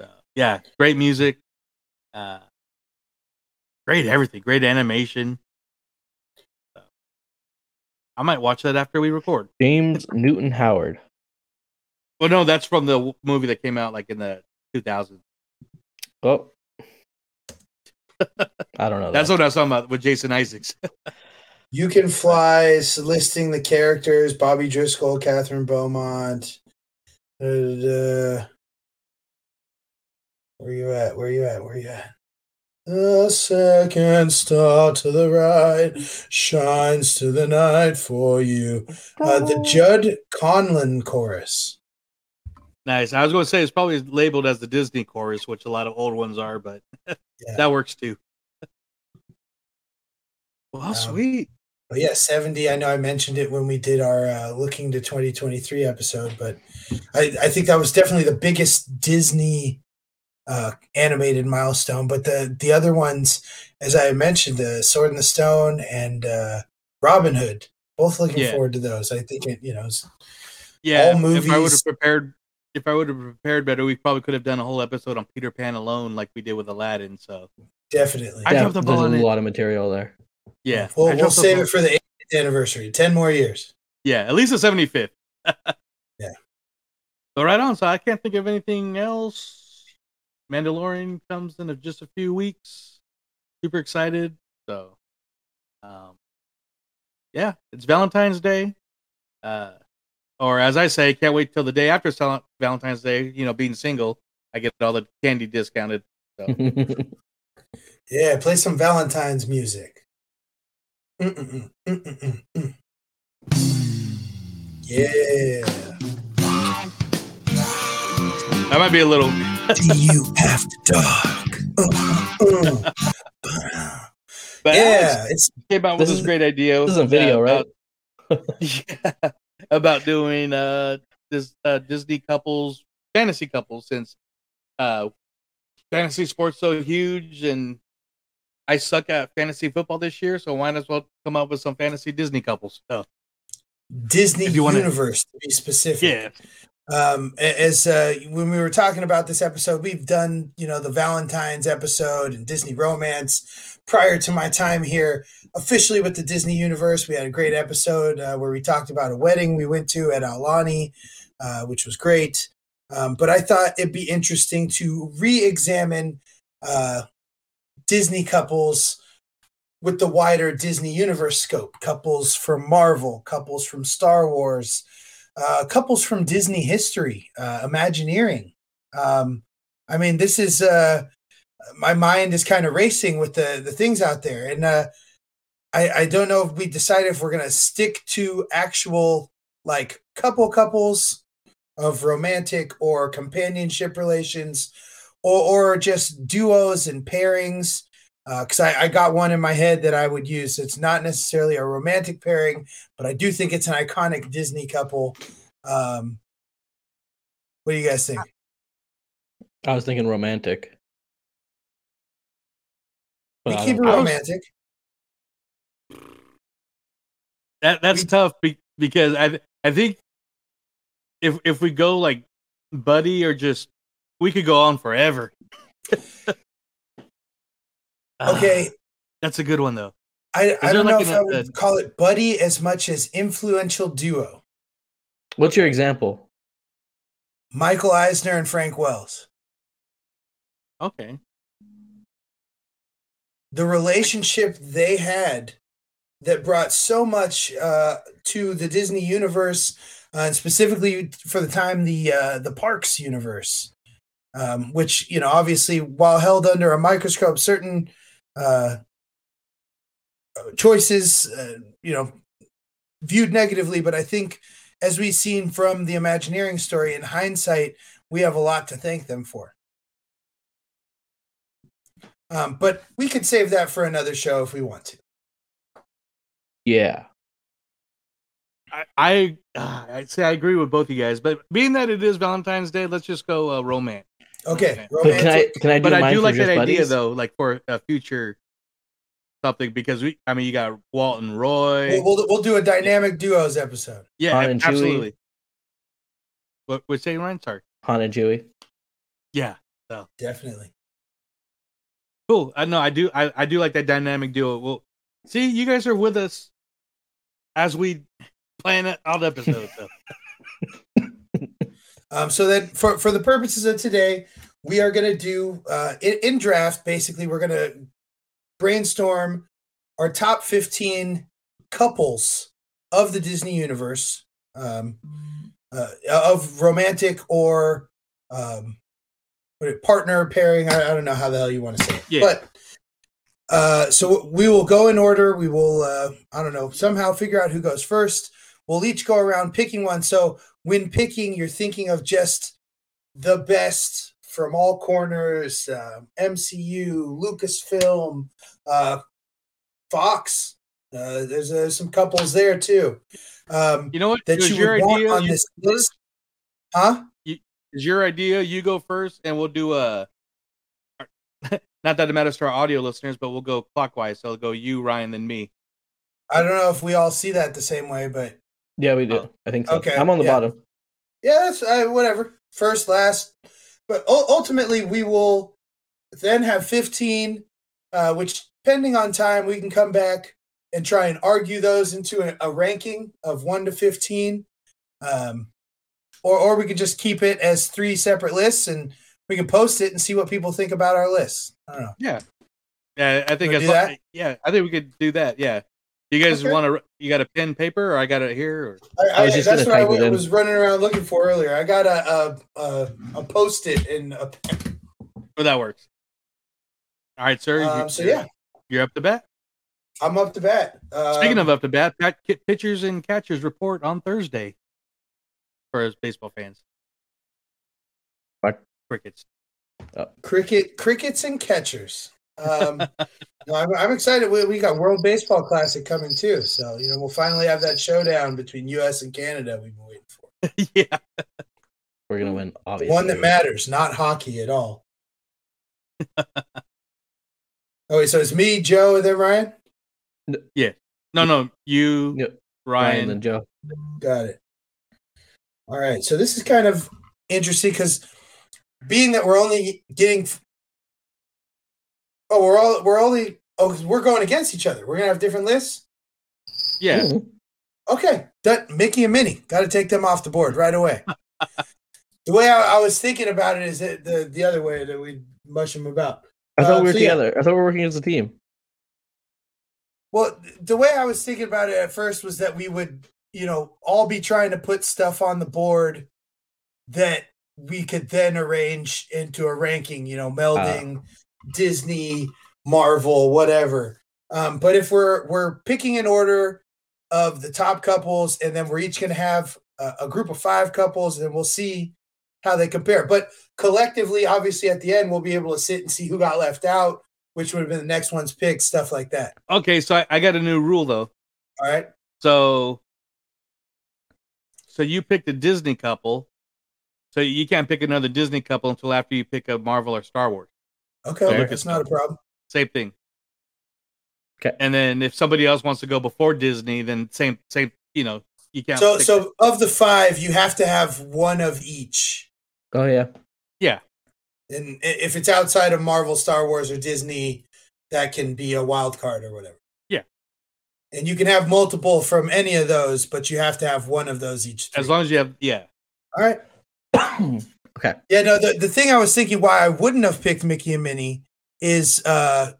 So, yeah, great music. Uh, great everything. Great animation. So, I might watch that after we record. James Newton Howard. Well, no, that's from the movie that came out like in the 2000s. Oh. [laughs] I don't know. That's what I was talking about with Jason Isaacs. [laughs] You can fly, is listing the characters: Bobby Driscoll, Kathryn Beaumont. Where you at? Where you at? Where you at? The second star to the right shines to the night for you. Uh, the Jud Conlon chorus. nice. I was going to say it's probably labeled as the Disney chorus, which a lot of old ones are, but [laughs] that works too. [laughs] Well, Um, sweet. But yeah, 70. I know I mentioned it when we did our uh, looking to 2023 episode, but I, I think that was definitely the biggest Disney uh, animated milestone. But the the other ones, as I mentioned, the Sword in the Stone and uh, Robin Hood, both looking Yeah. forward to those. I think it, you know, Yeah, all if I would movies- have prepared, if I would have prepared better, we probably could have done a whole episode on Peter Pan alone, like we did with Aladdin. So definitely. I Yeah, dropped the there's a on it. lot of material there. Yeah, We'll, we'll save ball. it for the 80th anniversary. 10 more years. Yeah, at least the seventy fifth. [laughs] Yeah. So right on. So I can't think of anything else. Mandalorian comes in just a few weeks. Super excited. So, um, yeah, it's Valentine's Day. Uh, or as I say, can't wait till the day after Valentine's Day. You know, being single, I get all the candy discounted. So. [laughs] Yeah, play some Valentine's music. Mm-mm-mm, mm-mm-mm. Yeah. That might be a little. [laughs] Do you have to talk? Uh, But Yeah, Alex it's came out with This this is- great idea. This is a video, uh, right? [laughs] yeah, about doing uh this uh Disney couples fantasy couples since uh fantasy sports so huge and I suck at fantasy football this year, so why not as well come up with some fantasy Disney couples. So Disney Universe to be specific. yeah, um as uh when we were talking about this episode we've done you know the valentine's episode and disney romance prior to my time here officially with the disney universe we had a great episode uh, where we talked about a wedding we went to at aulani uh, which was great um, but i thought it'd be interesting to re-examine uh, disney couples with the wider disney universe scope couples from marvel couples from star wars uh, couples from Disney history, uh, Imagineering. Um, I mean, this is uh, my mind is kind of racing with the the things out there, and uh, I I don't know if we decided if we're gonna stick to actual like couple couples of romantic or companionship relations, or or just duos and pairings. Because I, I got one in my head that I would use. It's not necessarily a romantic pairing, but I do think it's an iconic Disney couple. Um, what do you guys think? I was thinking romantic. We But I keep it don't- romantic. that that's tough be, because I I think if if we go like buddy or just we could go on forever. [laughs] Okay, [sighs] that's a good one though. I, I don't know if I would a- call it buddy as much as influential duo. What's your example? Michael Eisner and Frank Wells. Okay. The relationship they had that brought so much uh, to the Disney universe, uh, and specifically for the time the uh, the parks universe, um, which you know obviously while held under a microscope, certain uh, choices uh, you know viewed negatively, but I think as we've seen from the Imagineering story in hindsight, we have a lot to thank them for. Um, but we could save that for another show if we want to. Yeah. I I, uh, I say I agree with both of you guys, but being that it is Valentine's Day, let's just go uh, romance. Okay, But can I can I do but I do like that just idea though, like for a future something because we. I mean, you got Walt and Roy. We'll, we'll, we'll do a dynamic duos episode. yeah, Han and Chewie. absolutely. What what say Ryan? Sorry. Han and Chewie. Yeah. So Definitely. cool. I know I do. I, I do like that dynamic duo. Well, see, you guys are with us as we plan it out episodes. So. [laughs] Um, so then, for for the purposes of today, we are going to do uh, in, in draft. Basically, we're going to brainstorm our top fifteen couples of the Disney universe, um, uh, of romantic or um, what it- partner pairing. I, I don't know how the hell you want to say it, Yeah. but. Uh, so we will go in order. We will, uh, I don't know, somehow figure out who goes first. We'll each go around picking one. So when picking, you're thinking of just the best from all corners uh, MCU, Lucasfilm, uh, Fox. Uh, there's uh, some couples there too. Um, You know what? that you your idea, on you this list. Huh? is your idea you go first and we'll do a [laughs] not that it matters to our audio listeners but we'll go clockwise so it'll go you ryan then me I don't know if we all see that the same way, but Yeah, we do. Oh. I think so. Okay, I'm on the yeah. bottom. yeah, that's uh, whatever. First, last, but u- ultimately we will then have 15, uh, which depending on time, we can come back and try and argue those into a, a ranking of one to 15. Um, or, or we could just keep it as three separate lists and we can post it and see what people think about our lists. I don't know. yeah yeah i think as do lo- that? yeah i think we could do that yeah you guys Okay. want to you got a pen paper or i got it here or I, I was I- just that's gonna what I type it was running around looking for earlier. I got a a, a, a post it and a pen. or that works all right sir Um, you, so yeah, you're up to bat I'm up to bat. Um, speaking of up to bat pat- pitchers and catchers report on thursday for us baseball fans What? crickets cricket, crickets and catchers. Um, no, I'm, I'm excited. We, we got World Baseball Classic coming too, so you know we'll finally have that showdown between U.S. and Canada we've been waiting for. [laughs] yeah We're gonna win, obviously. One that matters, not hockey at all. [laughs] oh wait, so it's me, Joe, and then Ryan. Yeah. No no you Yep. ryan, Ryan and Joe. Got it. All right. So this is kind of interesting because being that we're only getting oh we're all we're only oh we're going against each other. We're gonna have different lists. yeah Mhm. Okay, that Mickey and Minnie got to take them off the board right away. [laughs] the way I, I was thinking about it is that the the other way that we mush them about. I thought Uh, we were so yeah. together. I thought we were working as a team. Well, the way I was thinking about it at first was that we would, you know, all be trying to put stuff on the board that we could then arrange into a ranking, you know, melding Disney, Marvel, whatever. Um, but if we're we're picking an order of the top couples, and then we're each going to have a, a group of five couples, and we'll see how they compare. But collectively, obviously, at the end, we'll be able to sit and see who got left out, which would have been the next one's pick, stuff like that. okay so I, I got a new rule though All right. So, so you picked a Disney couple. So you can't pick another Disney couple until after you pick a Marvel or Star Wars. Okay, Okay. that's not a problem. Same thing. Okay. And then if somebody else wants to go before Disney, then same same. You know, you can't. So, pick- so of the five, you have to have one of each. Oh yeah. yeah, And if it's outside of Marvel, Star Wars, or Disney, that can be a wild card or whatever. Yeah. And you can have multiple from any of those, but you have to have one of those each. as long as you have yeah. All right. [coughs] okay. Yeah, no, the, the thing I was thinking why I wouldn't have picked Mickey and Minnie is uh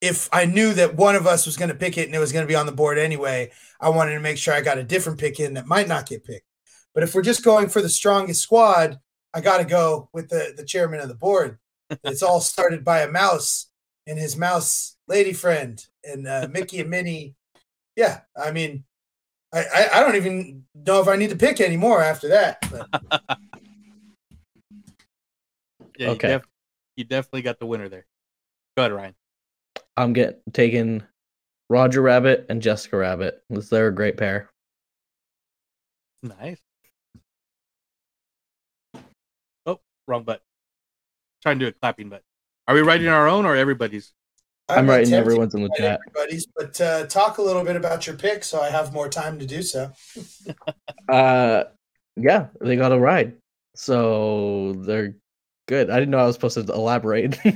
if I knew that one of us was going to pick it and it was going to be on the board anyway, I wanted to make sure I got a different pick in that might not get picked. But if we're just going for the strongest squad, I got to go with the the chairman of the board. It's all started by a mouse and his mouse lady friend and uh, [laughs] Mickey and Minnie. Yeah, I mean, I, I I don't even know if I need to pick anymore after that. But [laughs] Yeah, Okay. You, def- you definitely got the winner there. Go ahead, Ryan. I'm getting taking Roger Rabbit and Jessica Rabbit. They're a great pair. Nice. Oh, wrong button. Trying to do a clapping button. Are we writing our own or everybody's? I'm writing everyone's in the chat. everybody's, but uh, talk a little bit about your pick so I have more time to do so. [laughs] Uh, yeah, they got a ride, so they're good. I didn't know I was supposed to elaborate. [laughs]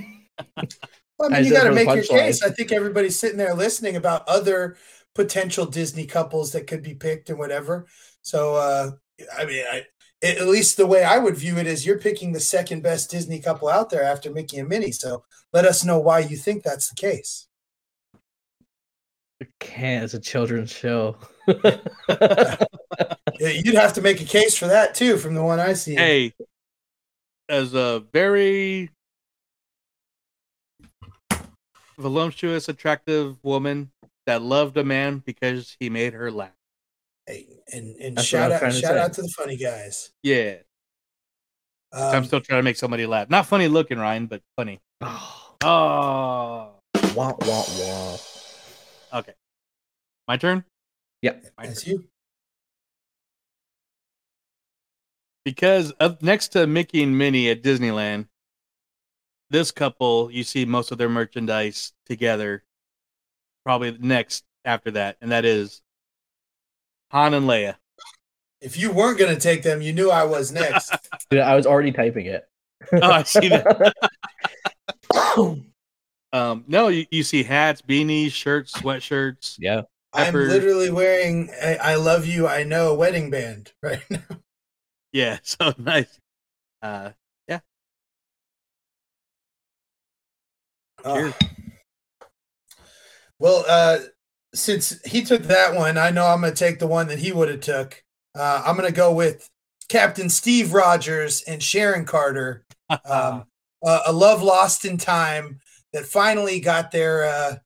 Well, I I mean, you got to make your case. I think everybody's sitting there listening about other potential Disney couples that could be picked and whatever. So, uh, I mean, I, at least the way I would view it is you're picking the second best Disney couple out there after Mickey and Minnie. So let us know why you think that's the case. It can't. It's a children's show. [laughs] Yeah, You'd have to make a case for that too, from the one I see. Hey, as a very voluptuous, attractive woman that loved a man because he made her laugh. Hey, and and That's shout out trying to shout say. out to the funny guys. Yeah. I'm Um, still trying to make somebody laugh. Not funny looking, Ryan, but funny. Oh, Oh. wah wah wah. Okay. My turn? Yep. My that's turn. you. Because up next to Mickey and Minnie at Disneyland, this couple, you see most of their merchandise together. Probably next after that, and that is Han and Leia. If you weren't going to take them, you knew I was next. [laughs] Dude, I was already typing it. [laughs] Oh, I see that. [laughs] Um, no, you, you see hats, beanies, shirts, sweatshirts. yeah. I'm literally wearing a "I love you, I know" wedding band right now. Yeah, [laughs] so nice. Uh, yeah. Uh, well, uh, since he took that one, I know I'm going to take the one that he would have took. Uh, I'm going to go with Captain Steve Rogers and Sharon Carter. [laughs] Um, uh, a love lost in time that finally got their uh,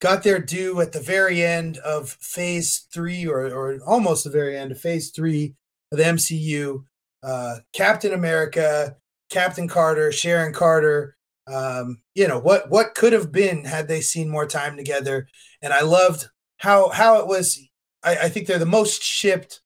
got their due at the very end of Phase Three, or or almost the very end of Phase Three the MCU. Uh, Captain America, Captain Carter, Sharon Carter. Um, you know what what could have been had they seen more time together. And I loved how how it was. I, I think they're the most shipped.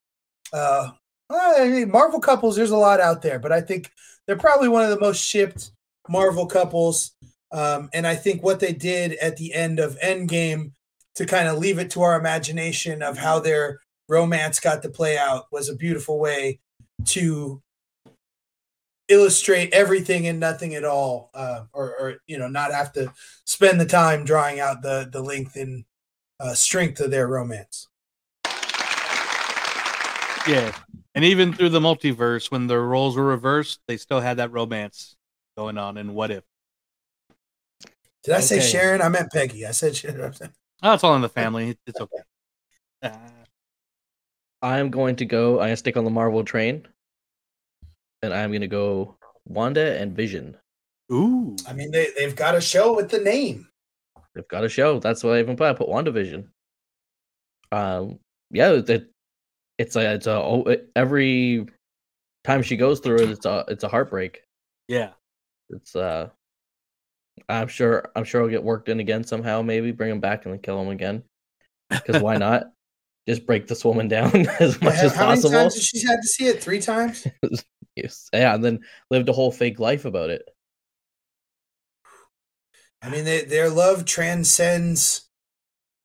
Uh, I mean, Marvel couples. There's a lot out there, but I think they're probably one of the most shipped Marvel couples. Um, and I think what they did at the end of Endgame to kind of leave it to our imagination of how their romance got to play out was a beautiful way to illustrate everything and nothing at all, uh, or, or you know, not have to spend the time drawing out the the length and uh, strength of their romance. Yeah. And even through the multiverse, when the roles were reversed, they still had that romance going on. And what if? Did I say Sharon? I meant Peggy. I said Sharon. Oh, it's all in the family. [laughs] It's okay. Uh, [laughs] I'm going to go. I'm stick on the Marvel train, and I'm gonna go Wanda and Vision. ooh. I mean, they they've got a show with the name. They've got a show. That's what I even put. I put WandaVision. Um, yeah, it, it's a it's a oh, it- every time she goes through it, it's a it's a heartbreak. Yeah. It's uh, I'm sure I'm sure I'll get worked in again somehow. Maybe bring him back and then kill him again. Because why [laughs] not? Just break this woman down [laughs] as much how, as how many possible. times has she had to see it? Three times. [laughs] Yes. Yeah, and then lived a whole fake life about it. I mean, they, their love transcends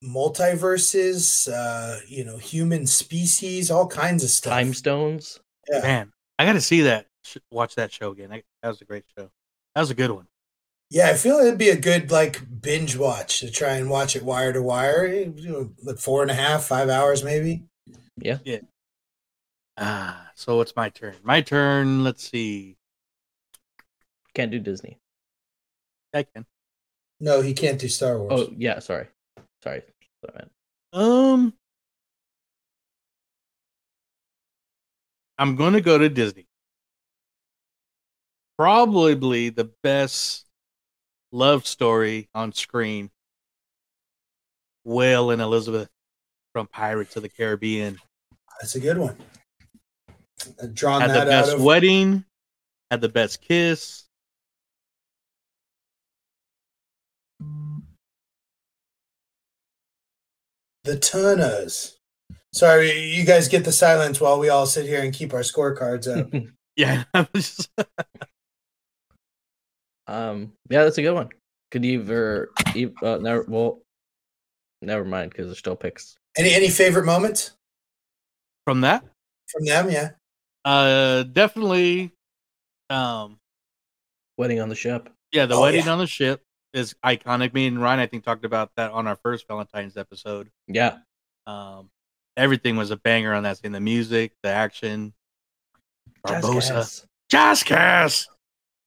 multiverses. Uh, you know, human species, all kinds of stuff. Time stones. Yeah. Man, I got to see that. Watch that show again. That that was a great show. That was a good one. Yeah, I feel it'd be a good like binge watch to try and watch it wire to wire. You know, like four and a half, five hours maybe. Yeah. Yeah. Ah, so it's my turn. My turn. Let's see. Can't do Disney. I can. No, he can't do Star Wars. Oh yeah, sorry, sorry. That's what I meant. Um, I'm going to go to Disney. Probably the best love story on screen. Will and Elizabeth from Pirates of the Caribbean That's a good one. I've drawn had the that out best of wedding, had the best kiss. the Turners. Sorry, you guys get the silence while we all sit here and keep our scorecards up. [laughs] [laughs] Yeah, I was just- [laughs] Um, yeah, that's a good one. Could either, ev- uh, never, well, never mind because there's still picks. any any favorite moments from that. from them? Yeah. Uh, definitely. Um, Wedding on the ship. yeah, the Oh, wedding yeah. on the ship is iconic. Me and Ryan, I think, talked about that on our first Valentine's episode. Yeah, Um, everything was a banger on that scene. The music, the action, Barbossa, Jazz Jazz Cast.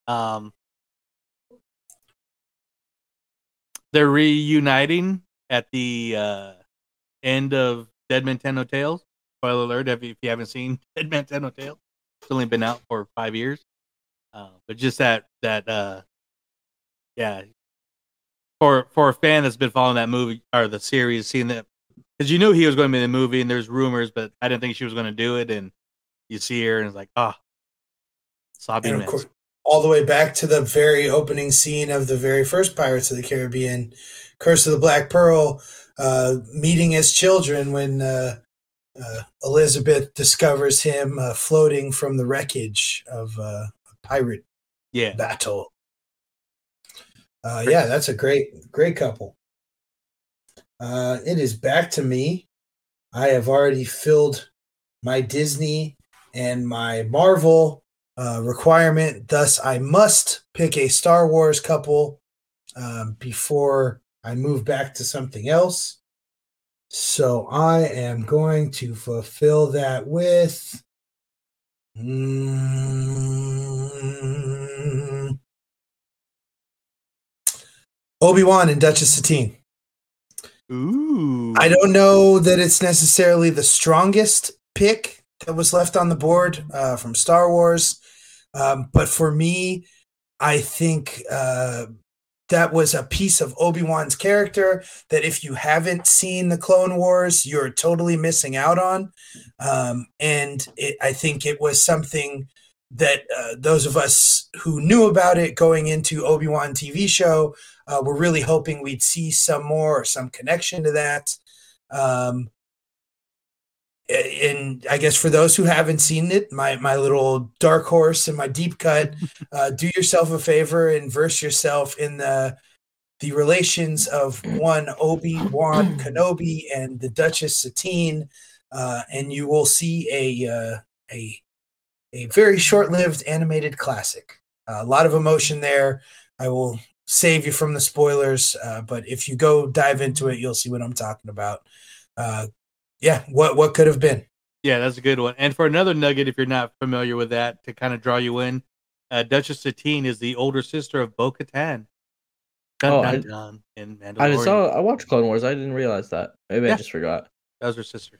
Um, they're reuniting at the uh, end of Dead Men Tell No Tales. Spoiler alert! If you, if you haven't seen [laughs] Dead Men Tell No Tales, it's only been out for five years. Uh, but just that that uh, yeah, for for a fan that's been following that movie or the series, seeing that because you knew he was going to be in the movie, and there's rumors, but I didn't think she was going to do it, and you see her, and it's like, ah, sobbing And of course, all the way back to the very opening scene of the very first Pirates of the Caribbean, Curse of the Black Pearl, uh, meeting as children when uh, uh, Elizabeth discovers him uh, floating from the wreckage of uh, a pirate Yeah, battle. Uh, yeah, that's a great, great couple. Uh, it is back to me. I have already filled my Disney and my Marvel uh, requirement. Thus, I must pick a Star Wars couple um, before I move back to something else. So I am going to fulfill that with. Mm, Obi Wan and Duchess Satine. Ooh. I don't know that it's necessarily the strongest pick that was left on the board uh, from Star Wars, um, but for me, I think uh, that was a piece of Obi Wan's character that if you haven't seen the Clone Wars, you're totally missing out on. Um, and it, I think it was something that uh, those of us who knew about it going into Obi Wan TV show uh, were really hoping we'd see some more or some connection to that. Um, and I guess for those who haven't seen it, my my little dark horse and my deep cut, [laughs] uh, do yourself a favor and verse yourself in the the relations of one Obi Wan [clears throat] Kenobi and the Duchess Satine, uh, and you will see a uh, a a very short-lived animated classic. a lot of emotion there. I will save you from the spoilers, uh, but if you go dive into it, you'll see what I'm talking about. Uh, yeah, what what could have been? Yeah, that's a good one. And for another nugget, if you're not familiar with that, to kind of draw you in, uh, Duchess Satine is the older sister of Bo Katan. Oh, dun, I- dun, in I saw. I watched Clone Wars. I didn't realize that. Maybe I just forgot. That was her sister.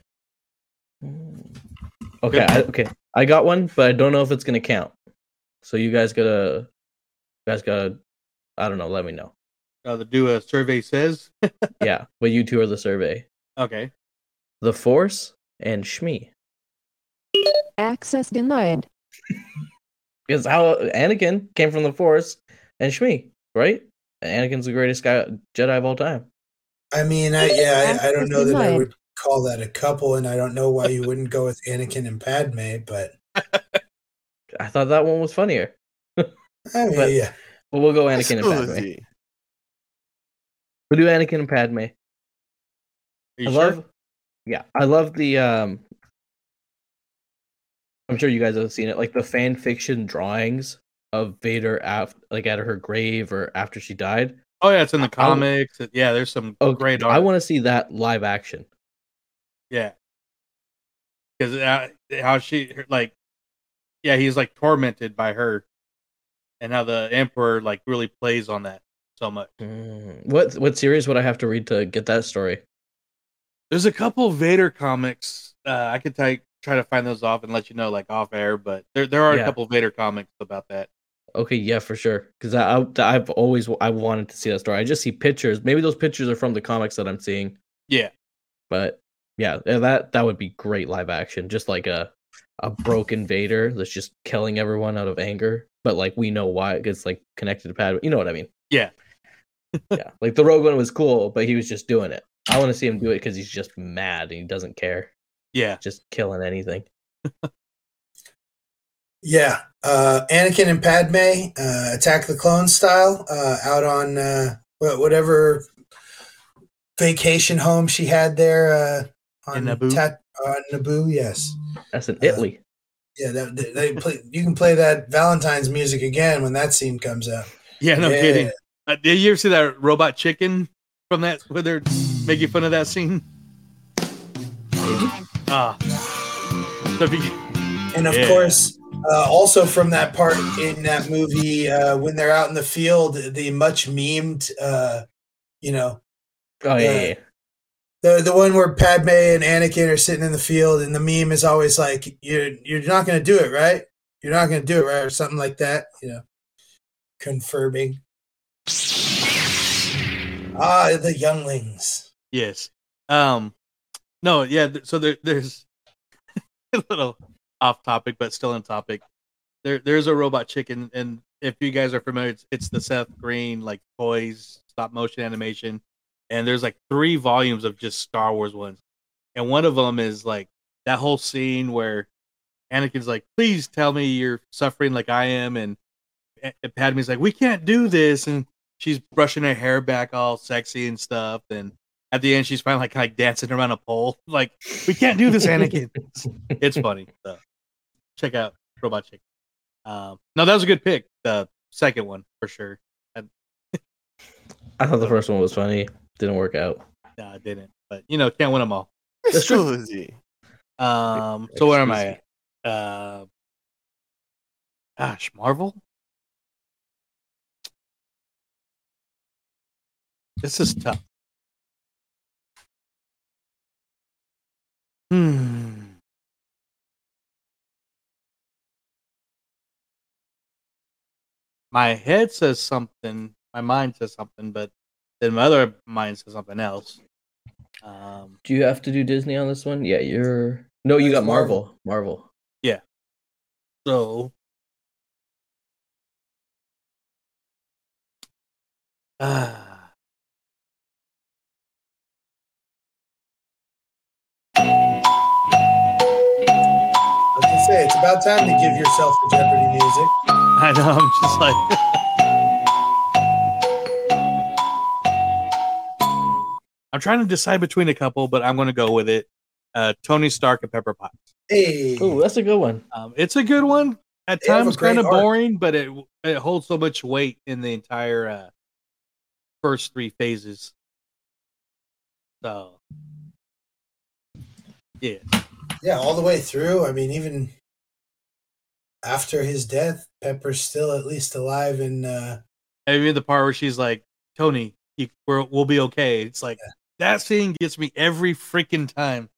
Okay, I, okay. I got one, but I don't know if it's gonna count. So you guys gotta, you guys gotta. I don't know. Let me know. Uh, the do a survey says. [laughs] yeah, but you two are the survey. Okay. The Force and Shmi. Access denied. [laughs] Because how Anakin came from the Force and Shmi, right? Anakin's the greatest guy Jedi of all time. I mean, I, yeah, I, I don't know that I would call that a couple, and I don't know why you wouldn't go with Anakin and Padme, but I thought that one was funnier. [laughs] I mean, But- yeah, But we'll go Anakin and Padme. Exclusively. We'll do Anakin and Padme. Are you I sure? love, yeah, I love the. um I'm sure you guys have seen it, like the fan fiction drawings of Vader after, like at her grave or after she died. Oh yeah, it's in the I- comics. Yeah, there's some Oh, great art. I want to see that live action. Yeah, because uh, how she like, yeah, he's like tormented by her, and how the emperor like really plays on that. so much. Mm, What what series would I have to read to get that story? There's a couple Vader comics. Uh, I could try try to find those off and let you know like off air, but there there are Yeah. a couple Vader comics about that. Okay, yeah, for sure. Because I, I I've always I wanted to see that story. I just see pictures. Maybe those pictures are from the comics that I'm seeing. Yeah. But yeah, that that would be great live action. Just like a a broken Vader that's just killing everyone out of anger. But like we know why it's like connected to Padme. You know what I mean? Yeah. yeah. Like the Rogue One was cool, but he was just doing it. I want to see him do it because he's just mad and he doesn't care. Yeah. Just killing anything. [laughs] Yeah, uh, Anakin and Padme, uh, Attack the Clone style, uh, out on uh, whatever vacation home she had there uh, on In Naboo? Tat- on Naboo. Yes, That's Uh, an Italy. yeah. That, they, they play. You can play that Valentine's music again when that scene comes out. Yeah, no Yeah. kidding. Uh, did you ever see that robot chicken from that where they're making fun of that scene? Ah. So you- And of Yeah. course, uh, also from that part in that movie, uh, when they're out in the field, the much memed, uh, you know, Oh yeah, yeah, yeah. the the one where Padme and Anakin are sitting in the field, and the meme is always like, "You're you're not going to do it, right? You're not going to do it, right?" or something like that. You know, confirming. Ah, the younglings. Yes. Um no, yeah, th- so there there's [laughs] a little off topic but still on topic. There there's a robot chicken and if you guys are familiar it's, it's the Seth Green like toys stop motion animation and there's like three volumes of just Star Wars ones. And one of them is like that whole scene where Anakin's like, "Please tell me you're suffering like I am," and, and Padme's like, "We can't do this," and she's brushing her hair back all sexy and stuff. And at the end, she's finally like, like dancing around a pole, [laughs] like, "We can't do this, Anakin." it's, it's funny. So check out Robot Chicken. Um, no, that was a good pick. The second one for sure. And, [laughs] I thought the first one was funny. Didn't work out. no, I didn't, but you know, can't win them all. That's [laughs] true. Excuse Um, so where am I? At? Uh, gosh, Marvel. This is tough. Hmm. My head says something. My mind says something, but then my other mind says something else. Um, Do you have to do Disney on this one? Yeah, you're. No, you got Marvel. Marvel. Yeah. So. Ah. I was gonna say it's about time to give yourself the Jeopardy music. I know. I'm just like. [laughs] I'm trying to decide between a couple, but I'm going to go with it. Uh, Tony Stark and Pepper Potts. Hey, Oh, that's a good one. Um, it's a good one. At They times, kind of boring, but it it holds so much weight in the entire uh, first three phases. So, yeah, yeah, all the way through. I mean, even after his death, Pepper's still at least alive and uh, I mean the part where she's like, "Tony, you, we're, we'll be okay." It's like that scene gets me every freaking time.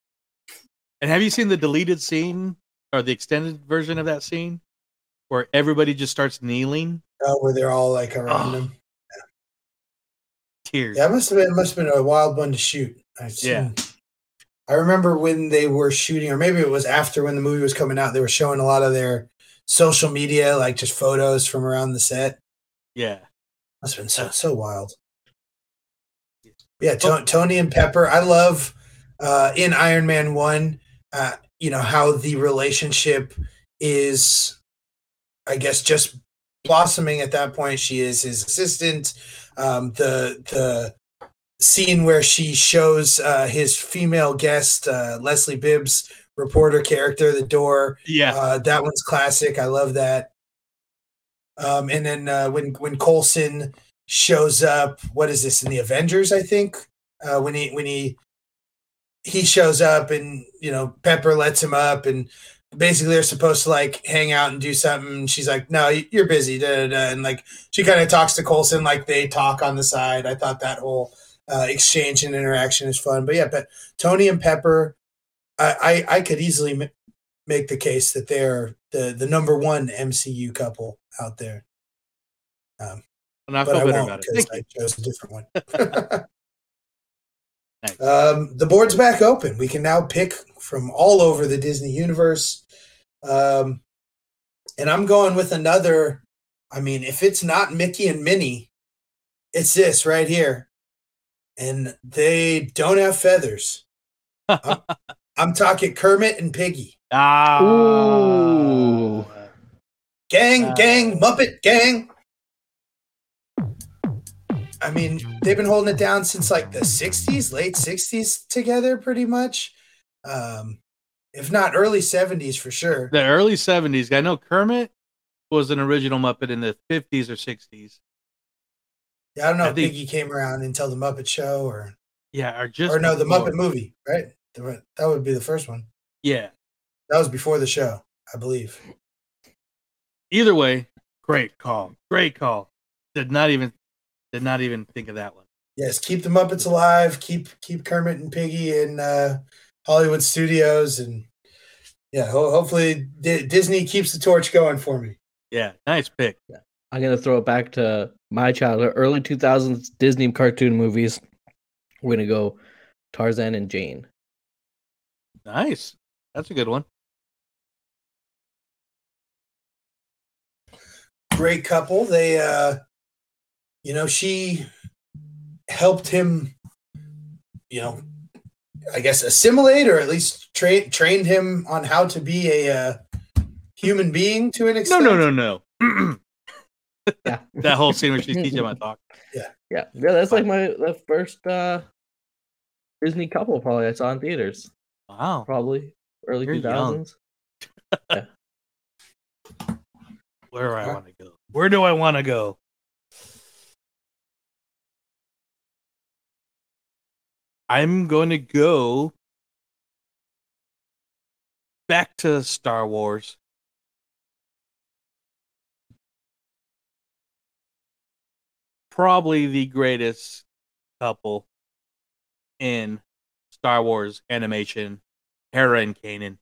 And have you seen the deleted scene or the extended version of that scene where everybody just starts kneeling? uh, where they're all like around Oh. him. Tears. Yeah, it must have been must have been a wild one to shoot. I've Yeah. seen- I remember when they were shooting, or maybe it was after when the movie was coming out. They were showing a lot of their social media, like just photos from around the set. Yeah. That's been so so wild. Yeah, To- Tony and Pepper. I love uh, in Iron Man one. Uh, you know how the relationship is, I guess, just blossoming at that point. She is his assistant. Um, the the scene where she shows uh, his female guest uh, Leslie Bibb's reporter character the door. Yeah. Uh, that one's classic. I love that. Um, and then uh, when when Coulson shows up, what is this in the Avengers? I think uh, when he when he he shows up and you know Pepper lets him up and basically they're supposed to like hang out and do something. And she's like, "No, you're busy." Da, da, da. And like she kind of talks to Coulson like they talk on the side. I thought that whole uh, exchange and interaction is fun. But yeah, but Tony and Pepper, I I, I could easily m- make the case that they're the the number one MCU couple out there. Um, And I but feel I better won't about it. Thank I chose a different one. [laughs] [laughs] Um, the board's back open. We can now pick from all over the Disney universe. Um, and I'm going with another. I mean, if it's not Mickey and Minnie, it's this right here. And they don't have feathers. I'm, [laughs] I'm talking Kermit and Piggy. Ah. Ooh. Gang, gang, Muppet gang. I mean, they've been holding it down since like the 60s, late 60s together, pretty much. Um, if not early 70s for sure. The early 70s. I know Kermit was an original Muppet in the 50s or 60s. Yeah, I don't know I if think- Piggy came around until the Muppet Show or Yeah, or just or no, the before. Muppet movie, right? The- That would be the first one. Yeah. That was before the show, I believe. Either way, great call. Great call. Did not even did not even think of that one. Yes, keep the Muppets alive. Keep keep Kermit and Piggy in uh, Hollywood studios, and yeah, ho- hopefully D- Disney keeps the torch going for me. Yeah, nice pick. I'm gonna throw it back to my childhood, early 2000s Disney cartoon movies. We're gonna go Tarzan and Jane. Nice. That's a good one. Great couple. They, uh, you know, she helped him, you know, I guess assimilate or at least train trained him on how to be a uh, human being to an extent. No, no, no, [clears throat] no. Yeah. [laughs] that whole scene where she's teaching him [laughs] how talk. Yeah. Yeah, yeah, that's like my the first uh Disney couple probably I saw in theaters. Wow. Probably early You're two thousands. [laughs] Where do I want to go? Where do I want to go? I'm going to go back to Star Wars. Probably the greatest couple in Star Wars animation, Hera and Kanan.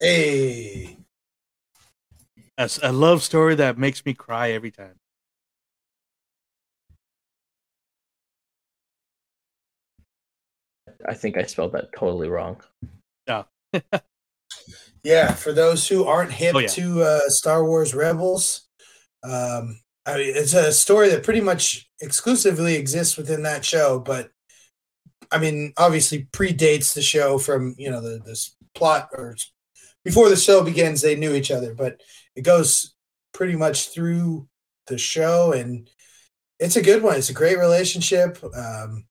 Hey, A, s- a love story that makes me cry every time. I think I spelled that totally wrong. Yeah. [laughs] Yeah, for those who aren't hip Oh, yeah. to uh, Star Wars Rebels, um, I mean, it's a story that pretty much exclusively exists within that show. But I mean, obviously predates the show from you know the this plot or before the show begins. They knew each other, but it goes pretty much through the show, and it's a good one. It's a great relationship. Um,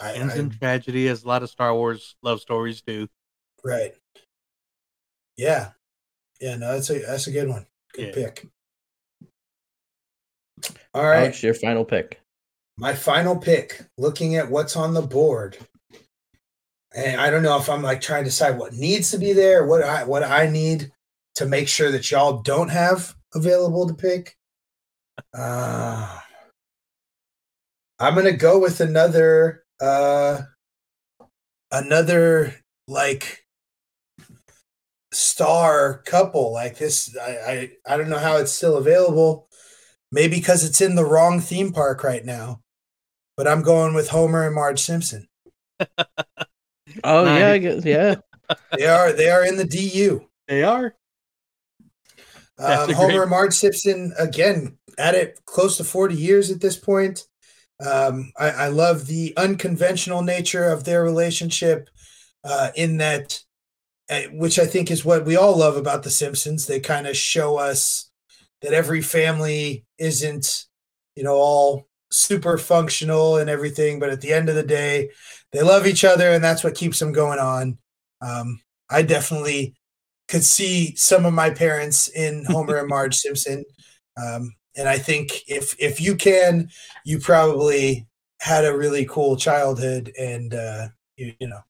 I, Ends I in tragedy, as a lot of Star Wars love stories do. Right. Yeah. Yeah, no, that's a that's a good one. Good Yeah. pick. All right. Alex, your final pick. My final pick, looking at what's on the board. And I don't know if I'm like trying to decide what needs to be there, what I what I need to make sure that y'all don't have available to pick. Uh I'm gonna go with another uh another like star couple like this I, I i don't know how it's still available maybe because it's in the wrong theme park right now but i'm going with homer and marge simpson [laughs] Oh yeah, I guess yeah. [laughs] they are they are in the du They are. Um, homer great- and marge simpson again at it close to 40 years at this point um, I, I love the unconventional nature of their relationship uh, in that uh, which I think is what we all love about The Simpsons. They kind of show us that every family isn't, you know, all super functional and everything, but at the end of the day, they love each other, and that's what keeps them going on. Um, I definitely could see some of my parents in Homer and Marge Simpson, um, and I think if if you can, you probably had a really cool childhood, and uh, you, you know.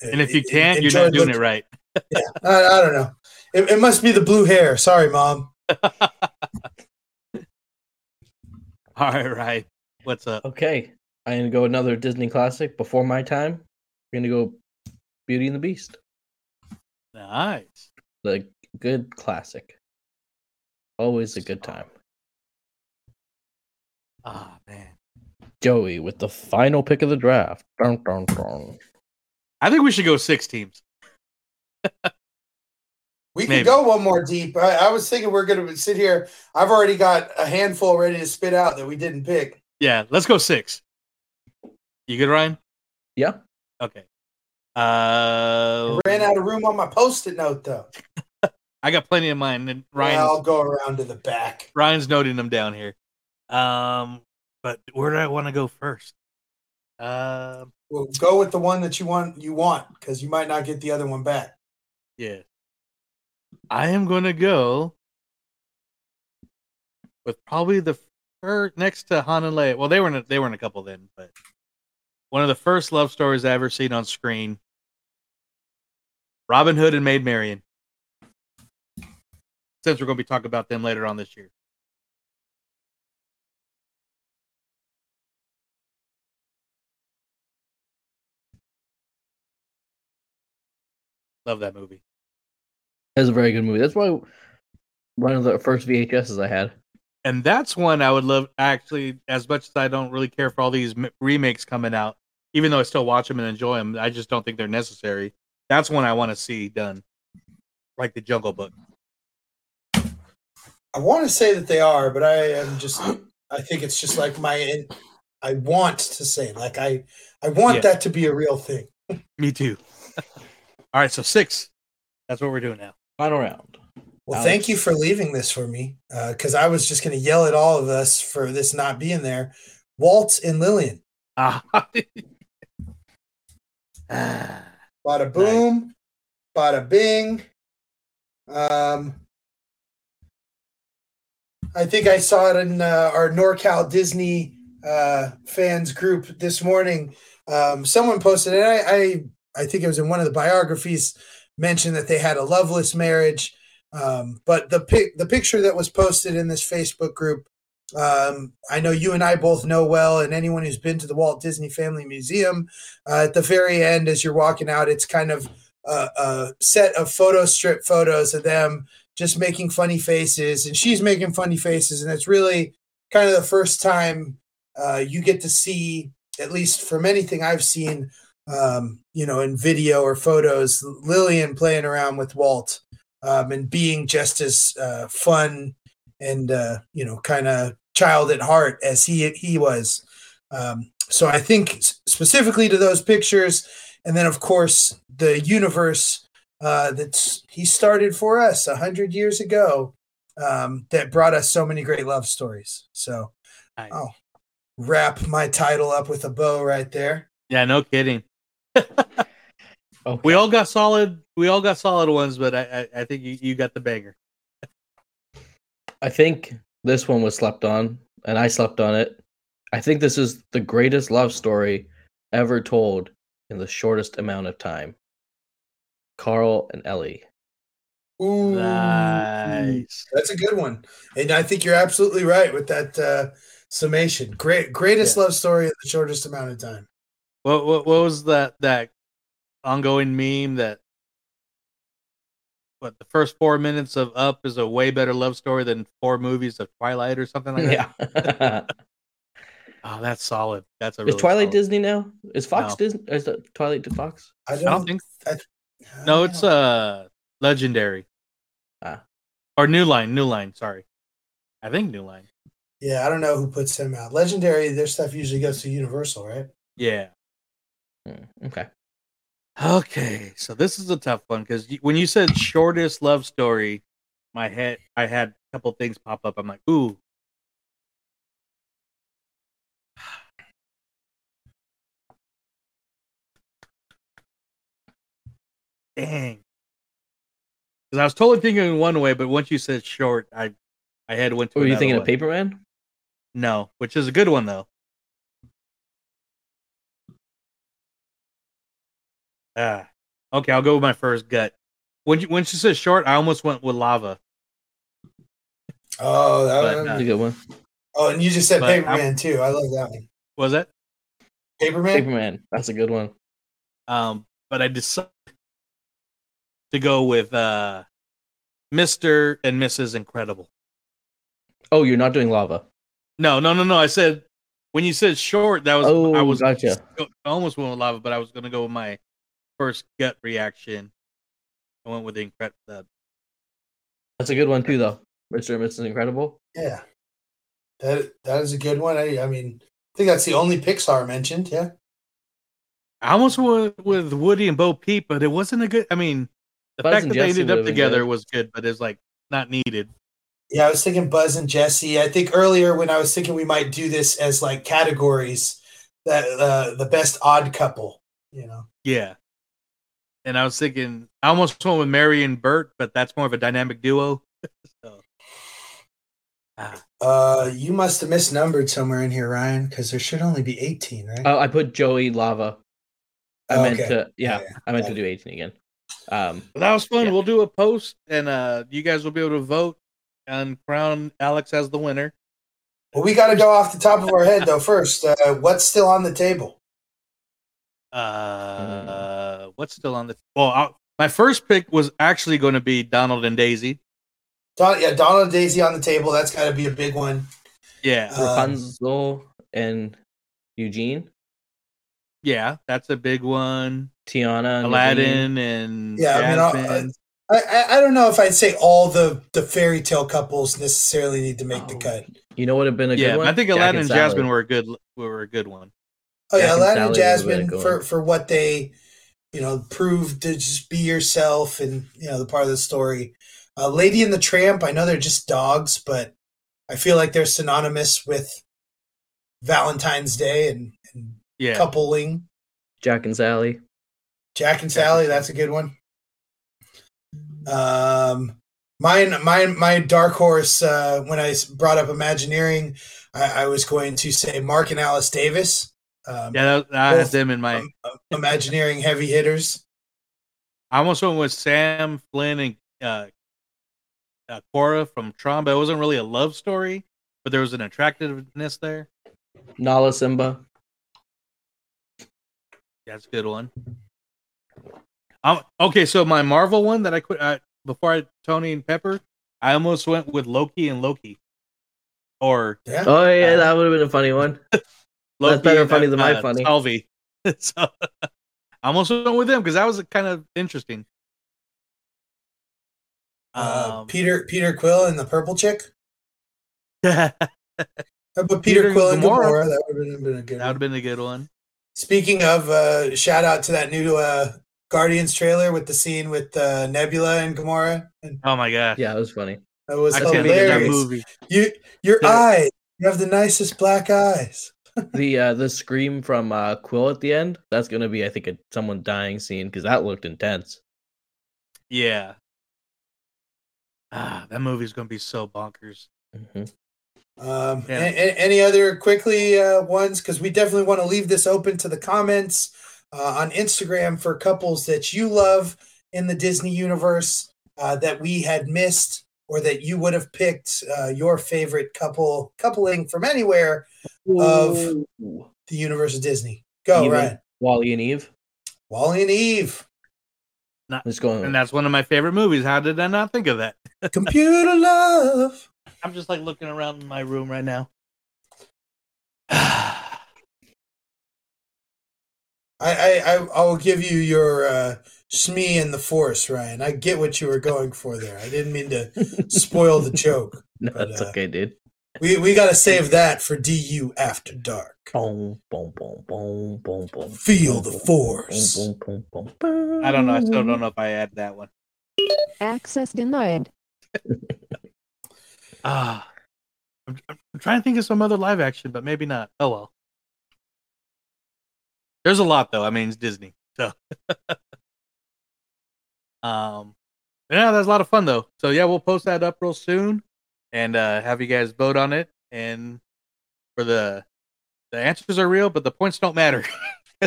And if you can't, you're not doing look- it right. yeah, I, I don't know. It, it must be the blue hair. Sorry, mom. [laughs] [laughs] All right. What's up? Okay, I'm gonna go another Disney classic before my time. We're gonna go Beauty and the Beast, Nice. the good classic. Always a good time. Ah, man. Joey with the final pick of the draft. Dun, dun, dun. I think we should go six teams. [laughs] We Maybe. could go one more deep. I, I was thinking we're going to sit here. I've already got a handful ready to spit out that we didn't pick. Yeah, let's go six. You good, Ryan? Yeah. Okay. Uh, Ran out of room on my post-it note though. [laughs] I got plenty of mine, and Ryan, Ryan's I'll go around to the back. Ryan's noting them down here. Um, but where do I want to go first? Um, Well, go with the one that you want. You want because you might not get the other one back. yeah, I am going to go with probably the first next to Han and Leia. Well, they were in a, they were in a couple then, but one of the first love stories I ever seen on screen. Robin Hood and Maid Marian. Since we're going to be talking about them later on this year. Love that movie. That's a very good movie. That's why one of the first VHSs I had. and that's one I would love. Actually, as much as I don't really care for all these remakes coming out, even though I still watch them and enjoy them, I just don't think they're necessary. That's one I want to see done, like the Jungle Book. I want to say that they are, but I am just. I think it's just like my. I want to say like I. I want Yeah. that to be a real thing. Me too. [laughs] all right, so six. That's what we're doing now. Final round. Well, Alex. thank you for leaving this for me because I was just going to yell at all of us for this not being there. Walt and Lillian. Ah, Bada boom, bada bing. Um, I think I saw it in uh, our NorCal Disney uh, fans group this morning. Um, someone posted it. I, I I think it was in one of the biographies mentioned that they had a loveless marriage. Um, but the pic the picture that was posted in this Facebook group, um, I know you and I both know well, and anyone who's been to the Walt Disney Family Museum, uh, at the very end, as you're walking out, it's kind of a, a set of photo strip photos of them just making funny faces, and she's making funny faces, and it's really kind of the first time uh, you get to see, at least from anything I've seen, um, you know, in video or photos, Lillian playing around with Walt um, and being just as uh, fun and uh, you know, kind of child at heart as he he was. Um, so I think specifically to those pictures, and then of course the universe uh, that's he started for us a hundred years ago um, that brought us so many great love stories. So I'll wrap my title up with a bow right there. yeah, no kidding. [laughs] We all got solid. We all got solid ones, but I, I, I think you, you got the banger. I think this one was slept on, and I slept on it. I think this is the greatest love story ever told in the shortest amount of time. Carl and Ellie. Ooh, Nice. That's a good one, and I think you're absolutely right with that uh, summation. Great, greatest love story in the shortest amount of time. What, what what was that that ongoing meme that what the first four minutes of Up is a way better love story than four movies of Twilight or something like that? Yeah. [laughs] Oh, that's solid. That's a is Twilight solid- Disney now? Is Fox No. Disney? Is that Twilight to Fox? I I don't think. no, it's uh legendary. Ah. Or New Line. New Line. Sorry, I think New Line. Yeah, I don't know who puts them out. Legendary, their stuff usually goes to Universal, right? Yeah. Hmm, Okay. Okay, so this is a tough one because when you said shortest love story, my head I had a couple things pop up. I'm like, ooh. Dang. Because I was totally thinking in one way, but once you said short, I I had went to. Were you thinking one. of Paperman? No, which is a good one though. Ah, okay. I'll go with my first gut. when you, when she said short, I almost went with lava. Oh, that But, one. uh, That's a good one. Oh, and you just said but I'm- Paperman too. I love that one. Was it? Paperman. Paperman. That's a good one. Um, but I decided to go with uh, Mister and Mrs. Incredible. Oh, you're not doing lava. No, no, no, no. I said when you said short, that was I Oh, was gotcha. I almost went with lava, but I was gonna go with my first gut reaction. I went with the incredible. The, That's a good one too, though. Mr. and Mrs. Incredible. Yeah, that that is a good one. I, I mean, I think that's the only Pixar mentioned. Yeah. I almost went with Woody and Bo Peep, but it wasn't a good. I mean, the Buzz fact and that they ended up together good. was good, but it's like not needed. Yeah, I was thinking Buzz and Jesse. I think earlier when I was thinking we might do this as like categories, that uh, the best odd couple. You know. Yeah. And I was thinking, I almost went with Mary and Bert, but that's more of a dynamic duo. [laughs] so, ah, Uh, you must have misnumbered somewhere in here, Ryan, because there should only be eighteen, right? Oh, I put Joey Lava. I Oh, meant okay. to. Yeah, Yeah, yeah. I meant Got to do 18 again. Um, but that was fun. Yeah. We'll do a post, and uh, you guys will be able to vote and crown Alex as the winner. Well, we got to go off the top of our head though. First, uh, what's still on the table? Uh, what's still on the? Well, I, my first pick was actually going to be Donald and Daisy. Don, yeah, Donald and Daisy on the table. That's got to be a big one. Yeah, Um, Rapunzel and Eugene, yeah, that's a big one. Tiana, and Aladdin Naveen. and Yeah, I mean, I'll- I, I I don't know if I'd say all the the fairy tale couples necessarily need to make the Oh, cut. You know what would have been a yeah, good one? I think Jack Aladdin and Jasmine were a good were a good one. Oh yeah, Jack and Aladdin and Sally would've been a Jasmine for for what they you know proved to just be yourself and you know the part of the story. Uh, Lady and the Tramp. I know they're just dogs, but I feel like they're synonymous with Valentine's Day and, and Yeah, coupling. Jack and Sally. Jack and Sally, that's a good one. Um, mine, mine, my dark horse. Uh, when I brought up Imagineering, I, I was going to say Marc and Alice Davis. Um, yeah, that, I had them in my. um, uh, Imagineering heavy hitters. I almost went with Sam Flynn and uh, uh, Quorra from Tron, but it wasn't really a love story, but there was an attractiveness there. Nala Simba. That's a good one. Um, okay, so my Marvel one that I quit uh, before I Tony and Pepper, I almost went with Loki and Loki, or Yeah. Oh yeah, Uh, that would have been a funny one. [laughs] Loki better and, funny than my uh, funny. Sylvie. [laughs] so I almost went with them because that was kind of interesting. Uh, Um, Peter Peter Quill and the purple chick. that [laughs] How about Peter, Peter Quill and Gamora. Gamora? That would have been a good. That would One. have been a good one. Speaking of, uh, shout out to that new uh, Guardians trailer with the scene with uh, Nebula and Gamora. And Oh my god! Yeah, it was funny. that was I can't think of that hilarious. movie. You, your Yeah. eyes. You have the nicest black eyes. The uh the scream from uh Quill at the end. That's gonna be, I think, a someone dying scene because that looked intense. Yeah. Ah, that movie's gonna be so bonkers. Mhm. Um, Yeah. a- a- any other quickly uh, ones? Because we definitely want to leave this open to the comments uh, on Instagram for couples that you love in the Disney universe uh, that we had missed, or that you would have picked uh, your favorite couple coupling from anywhere of the universe of Disney. Go Even Ryan, WALL-E and Eve. WALL-E and Eve, Let's go. And that's one of my favorite movies. How did I not think of that? [laughs] computer love. I'm just like looking around my room right now. [sighs] I, I, I, I will give you your uh, Shmi and the Force, Ryan. I get what you were going for there. I didn't mean to spoil the joke. [laughs] No, but, that's uh, okay, dude. We we got to save that for DU after dark. Boom, boom, boom, boom, boom, boom. Feel boom, the force. Boom, boom, boom, boom. I don't know. I still don't know if I add that one. Access denied. [laughs] Ah, I'm, I'm trying to think of some other live action, but maybe not. Oh well. There's a lot though. I mean, it's Disney, so. [laughs] um, yeah, that's a lot of fun though. So yeah, we'll post that up real soon, and uh, have you guys vote on it. And for the the answers are real, but the points don't matter. [laughs]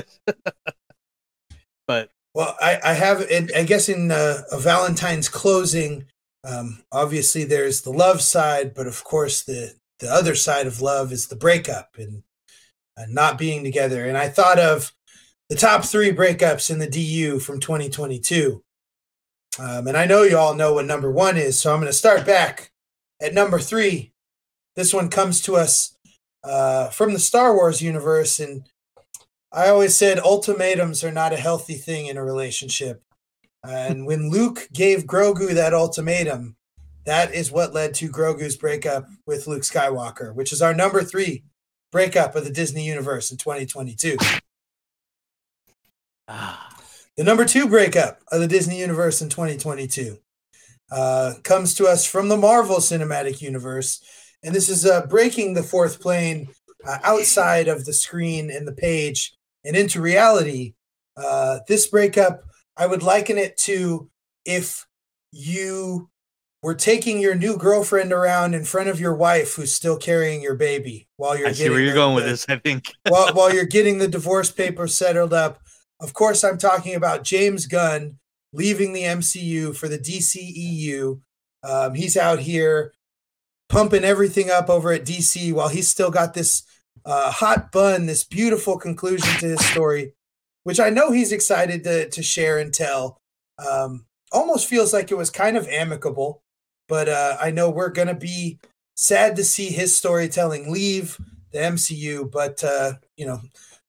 but Well, I, I have, I guess in uh, a Valentine's closing, um, obviously there's the love side, but of course the the other side of love is the breakup and uh, not being together. And I thought of the top three breakups in the DU from 2022. Um, and I know you all know what number one is, so I'm going to start back at number three. This one comes to us uh, from the Star Wars universe, and I always said ultimatums are not a healthy thing in a relationship. And when Luke gave Grogu that ultimatum, that is what led to Grogu's breakup with Luke Skywalker, which is our number three breakup of the Disney universe in 2022. The number two breakup of the Disney universe in 2022 uh, comes to us from the Marvel Cinematic Universe. And this is uh, breaking the fourth plane uh, outside of the screen and the page and into reality. Uh, this breakup, I would liken it to if you were taking your new girlfriend around in front of your wife who's still carrying your baby while you're I see where you're the- going with this. I think. while, while you're getting the divorce papers settled up. Of course, I'm talking about James Gunn leaving the MCU for the DCEU. Um, he's out here pumping everything up over at DC while he's still got this uh, hot bun, this beautiful conclusion to his story, which I know he's excited to, to share and tell. Um, almost feels like it was kind of amicable, but uh, I know we're going to be sad to see his storytelling leave the MCU, but uh, you know,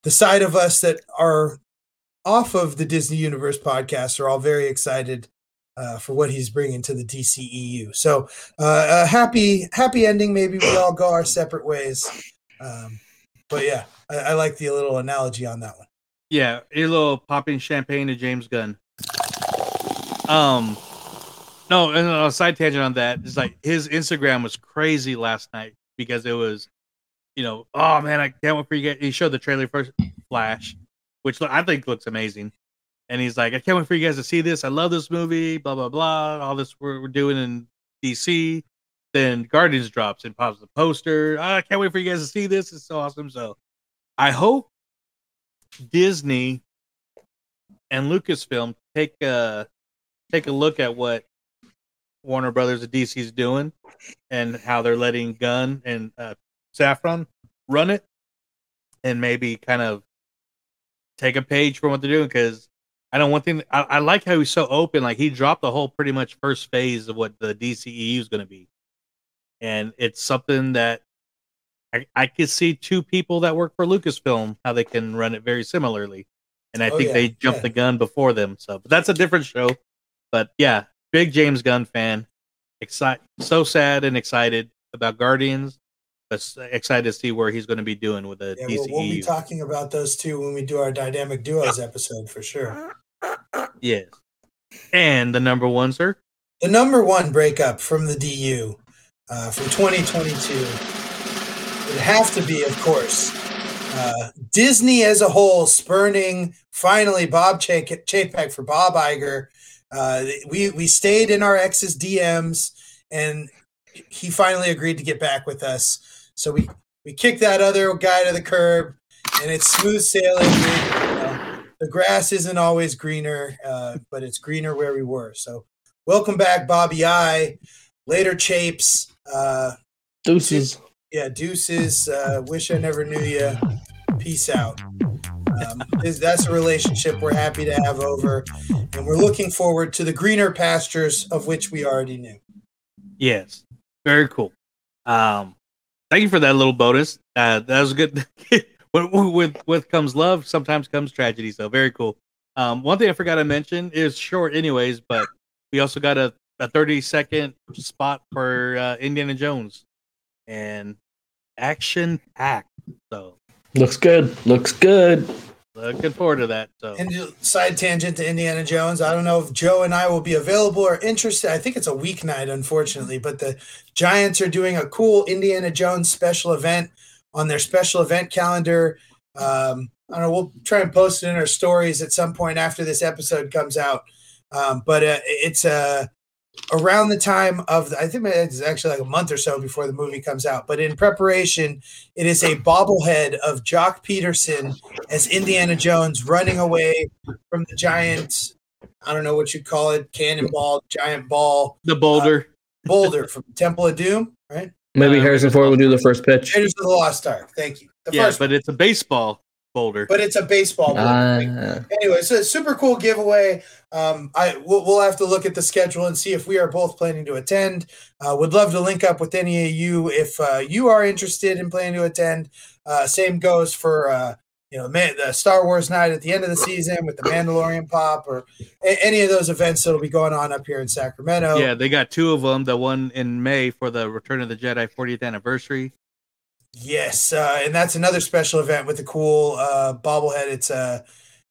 the side of us that are off of the Disney Universe podcast are all very excited uh, for what he's bringing to the DCEU. So, uh, a happy, happy ending. Maybe we all go our separate ways. Um, but yeah, I, I like the little analogy on that one. Yeah, a little popping champagne to James Gunn. Um, no, and a side tangent on that is like his Instagram was crazy last night because it was, you know, oh man, I can't wait for you. Guys. He showed the trailer for Flash, which I think looks amazing, and he's like, I can't wait for you guys to see this. I love this movie. Blah blah blah. All this we're, we're doing in DC. Then Guardians drops and pops the poster. "Ah, I can't wait for you guys to see this. It's so awesome. So, I hope Disney and Lucasfilm take a take a look at what Warner Brothers and DC is doing and how they're letting Gunn and uh, Safran run it, and maybe kind of take a page from what they're doing. Because I know one thing I, I like how he's so open. Like he dropped the whole pretty much first phase of what the DCEU is going to be, and it's something that I, I could see two people that work for Lucasfilm how they can run it very similarly, and I Oh, think yeah, they jumped yeah. the gun before them. So, but that's a different show. But yeah, big James Gunn fan. Excited, so sad and excited about Guardians, but excited to see where he's going to be doing with the Yeah, DCEU. we'll, we'll be talking about those two when we do our dynamic duos episode for sure. yes, and the number one, sir. The number one breakup from the DU uh, from 2022 would have to be, of course, uh, Disney as a whole spurning finally Bob Chap- Chapek for Bob Iger. Uh, we we stayed in our ex's DMs, and he finally agreed to get back with us. So we we kicked that other guy to the curb, and it's smooth sailing. We- you the grass isn't always greener, uh, but it's greener where we were. So welcome back, Bobby I. Later, Chapes. Uh, Deuces. yeah, deuces. Uh, wish I never knew you. Peace out. Um, that's a relationship we're happy to have over, and we're looking forward to the greener pastures of which we already knew. Yes, very cool. Um, thank you for that little bonus. Uh, that was good. [laughs] with, with with comes love, sometimes comes tragedy. So very cool. Um, one thing I forgot to mention is short, anyways, but we also got a, a thirty second spot for uh, Indiana Jones, and action packed. So Looks good. Looks good. looking forward to that. So And side tangent to Indiana Jones. I don't know if Joe and I will be available or interested. I think it's a weeknight, unfortunately, but the Giants are doing a cool Indiana Jones special event on their special event calendar. Um, I don't know. We'll try and post it in our stories at some point after this episode comes out. Um, but uh, it's a around the time of the, I think it's actually like a month or so before the movie comes out. But in preparation, it is a bobblehead of Joc Pederson as Indiana Jones running away from the giant. I don't know what you call it, cannonball, giant ball, the boulder, uh, boulder from Temple of Doom, right? Maybe uh, Harrison Ford will do the first pitch. Raiders of the Lost Ark. Thank you. The yeah, first but it's a baseball boulder. But it's a baseball boulder. Uh, anyway, so super cool giveaway. Um, I we'll, we'll, have to look at the schedule and see if we are both planning to attend. Uh, would love to link up with any of you if uh, you are interested in planning to attend. Uh, same goes for uh, you know man, the Star Wars night at the end of the season with the Mandalorian pop or a- any of those events that'll be going on up here in Sacramento. Yeah, they got two of them. The one in May for the Return of the Jedi 40th anniversary, Yes, uh, and that's another special event with the cool uh, bobblehead. It's a,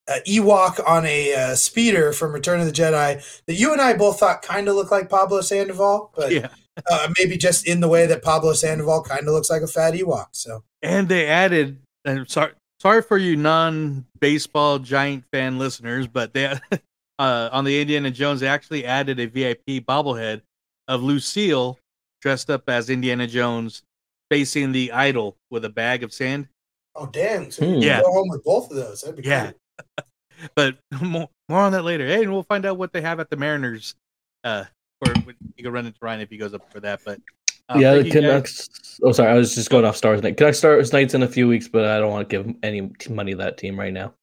a Ewok on a uh, speeder from Return of the Jedi that you and I both thought kind of looked like Pablo Sandoval, but yeah. [laughs] uh, maybe just in the way that Pablo Sandoval kind of looks like a fat Ewok. So, and they added, and sorry, sorry for you non-baseball giant fan listeners, but they [laughs] uh, on the Indiana Jones they actually added a VIP bobblehead of Lou Seal dressed up as Indiana Jones facing the idol with a bag of sand. Oh damn! So hmm. yeah, go home with both of those. That'd be yeah. [laughs] but [laughs] more, more on that later. Hey, and we'll find out what they have at the Mariners. Uh, or you can run into Ryan if he goes up for that. But um, yeah, the Canucks. Oh, sorry, I was just going off Stars Night. Canucks Stars Nights in a few weeks, but I don't want to give any money to that team right now.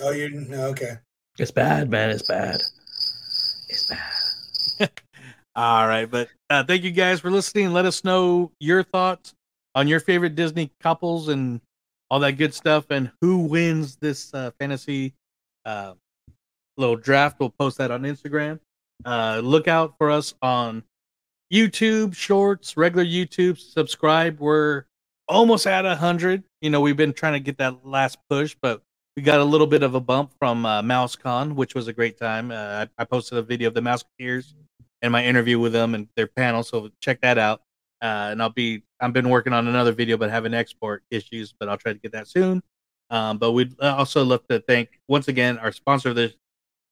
Oh, you no, okay? It's bad, man. It's bad. It's bad. [laughs] All right, but uh, thank you guys for listening. Let us know your thoughts on your favorite Disney couples and all that good stuff, and who wins this uh, fantasy uh, little draft. We'll post that on Instagram. Uh, look out for us on YouTube Shorts, regular YouTube. Subscribe. We're almost at a hundred. You know, we've been trying to get that last push, but we got a little bit of a bump from uh, MouseCon, which was a great time. Uh, I, I posted a video of the Mouseketeers and my interview with them and their panel. So check that out. Uh, and I'll be I've been working on another video, but having export issues, but I'll try to get that soon. Um, but we'd also love to thank once again our sponsor of this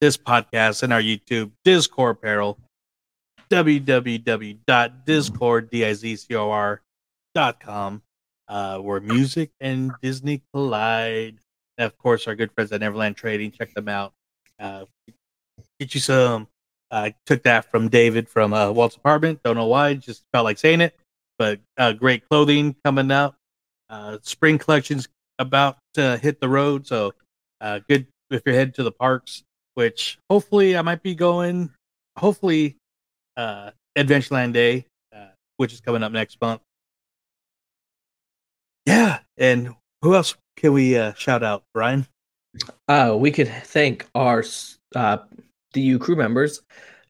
this podcast and our YouTube Dizcore Apparel www.dizcore.com uh, where music and Disney collide. And of course, our good friends at Neverland Trading. Check them out. Uh, get you some I took that from David from uh, Walt's apartment. Don't know why, just felt like saying it. But uh, great clothing coming out. Uh, spring collections about to hit the road, so uh, good if you're heading to the parks. Which hopefully I might be going. Hopefully, uh, Adventureland Day, uh, which is coming up next month. Yeah, and who else can we uh, shout out, Brian? Uh, we could thank our uh, DU crew members.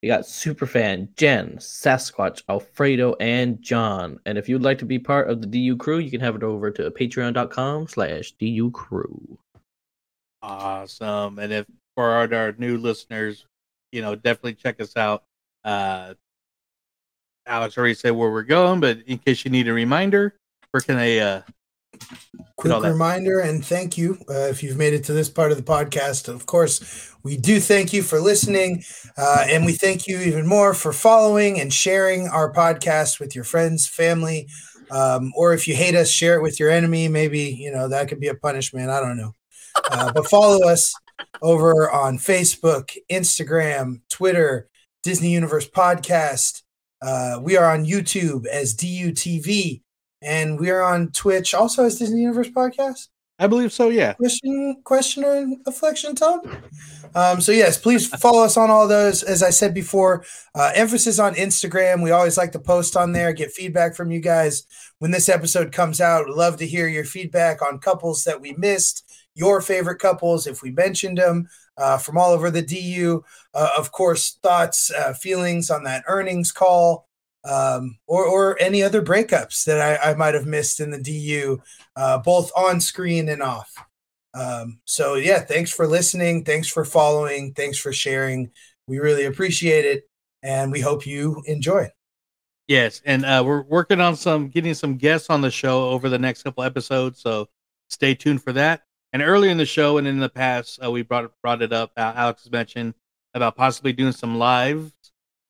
We got Superfan, Jen, Sasquatch, Alfredo, and John. And if you'd like to be part of the DU crew, you can have it over to patreon.com slash DU crew. Awesome. And if for our, our new listeners, you know, definitely check us out. Uh, Alex already said where we're going, but in case you need a reminder, where can they uh, Quick reminder and thank you uh, if you've made it to this part of the podcast. Of course, we do thank you for listening, uh, and we thank you even more for following and sharing our podcast with your friends, family, um, or if you hate us, share it with your enemy. Maybe you know that could be a punishment. I don't know, uh, but follow us over on Facebook, Instagram, Twitter, Disney Universe Podcast. Uh, we are on YouTube as DUTV and we are on Twitch also as Disney Universe Podcast. I believe so. Yeah. Question, question, or affliction, Tom. Um, so yes, please follow us on all those. As I said before, uh, emphasis on Instagram. We always like to post on there, get feedback from you guys. When this episode comes out, we'd love to hear your feedback on couples that we missed, your favorite couples, if we mentioned them, uh, from all over the DU. Uh, of course, thoughts, uh, feelings on that earnings call um, or or any other breakups that I, I might have missed in the DU, uh, both on screen and off. Um, so yeah, thanks for listening, thanks for following, thanks for sharing. We really appreciate it, and we hope you enjoy. Yes, and uh, we're working on some getting some guests on the show over the next couple episodes, so stay tuned for that. And earlier in the show and in the past, uh, we brought brought it up. Alex mentioned about possibly doing some live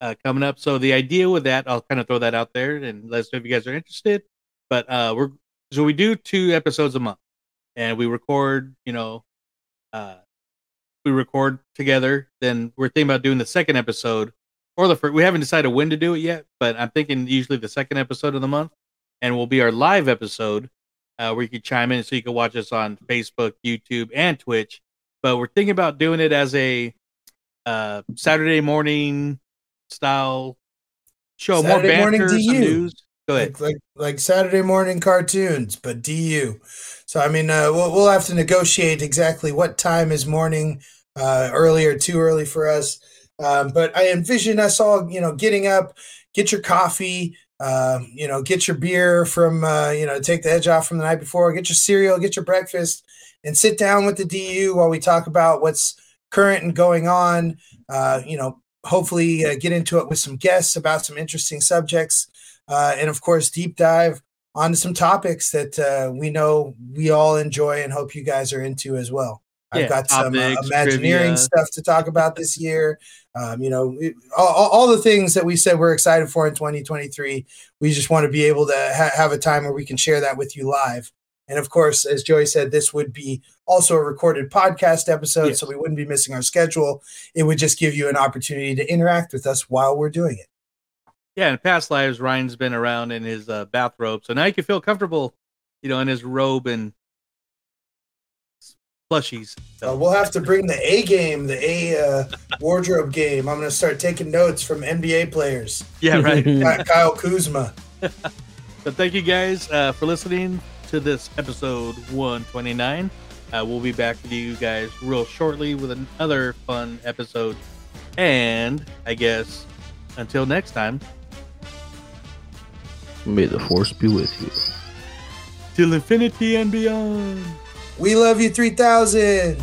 uh, coming up. So the idea with that, I'll kind of throw that out there and let us know if you guys are interested. But uh, we're so we do two episodes a month, and we record. You know, uh, we record together. Then we're thinking about doing the second episode or the first. We haven't decided when to do it yet, but I'm thinking usually the second episode of the month, and will be our live episode uh, where you can chime in, so you can watch us on Facebook, YouTube, and Twitch. But we're thinking about doing it as a uh, Saturday morning style show, Saturday more morning banter, some DU. news. Go ahead. Like, like like Saturday morning cartoons, but DU. So I mean, uh, we'll we'll have to negotiate exactly what time is morning, uh, early or too early for us. Um, but I envision us all, you know, getting up, get your coffee, um, you know, get your beer from, uh, you know, take the edge off from the night before, get your cereal, get your breakfast, and sit down with the DU while we talk about what's current and going on. Uh, you know, hopefully uh, get into it with some guests about some interesting subjects, uh, and of course, deep dive onto some topics that uh, we know we all enjoy and hope you guys are into as well. I've Yeah, got some uh, Imagineering trivia. stuff to talk about this year. Um, you know, it- all, all- the things that we said we're excited for in 2023. We just want to be able to ha- have a time where we can share that with you live. And of course, as Joey said, this would be also a recorded podcast episode, so we wouldn't be missing our schedule. It would just give you an opportunity to interact with us while we're doing it. Yeah, in past lives, Ryan's been around in his uh, bathrobe, so now you can feel comfortable, you know, in his robe and plushies. Uh, we'll have to bring the A game, the A uh, wardrobe game. I'm going to start taking notes from NBA players. Yeah, right. [laughs] Kyle Kuzma. [laughs] So thank you guys uh, for listening to this episode 129. Uh, we'll be back with you guys real shortly with another fun episode. And I guess until next time, May the force be with you. till infinity and beyond. We love you 3000.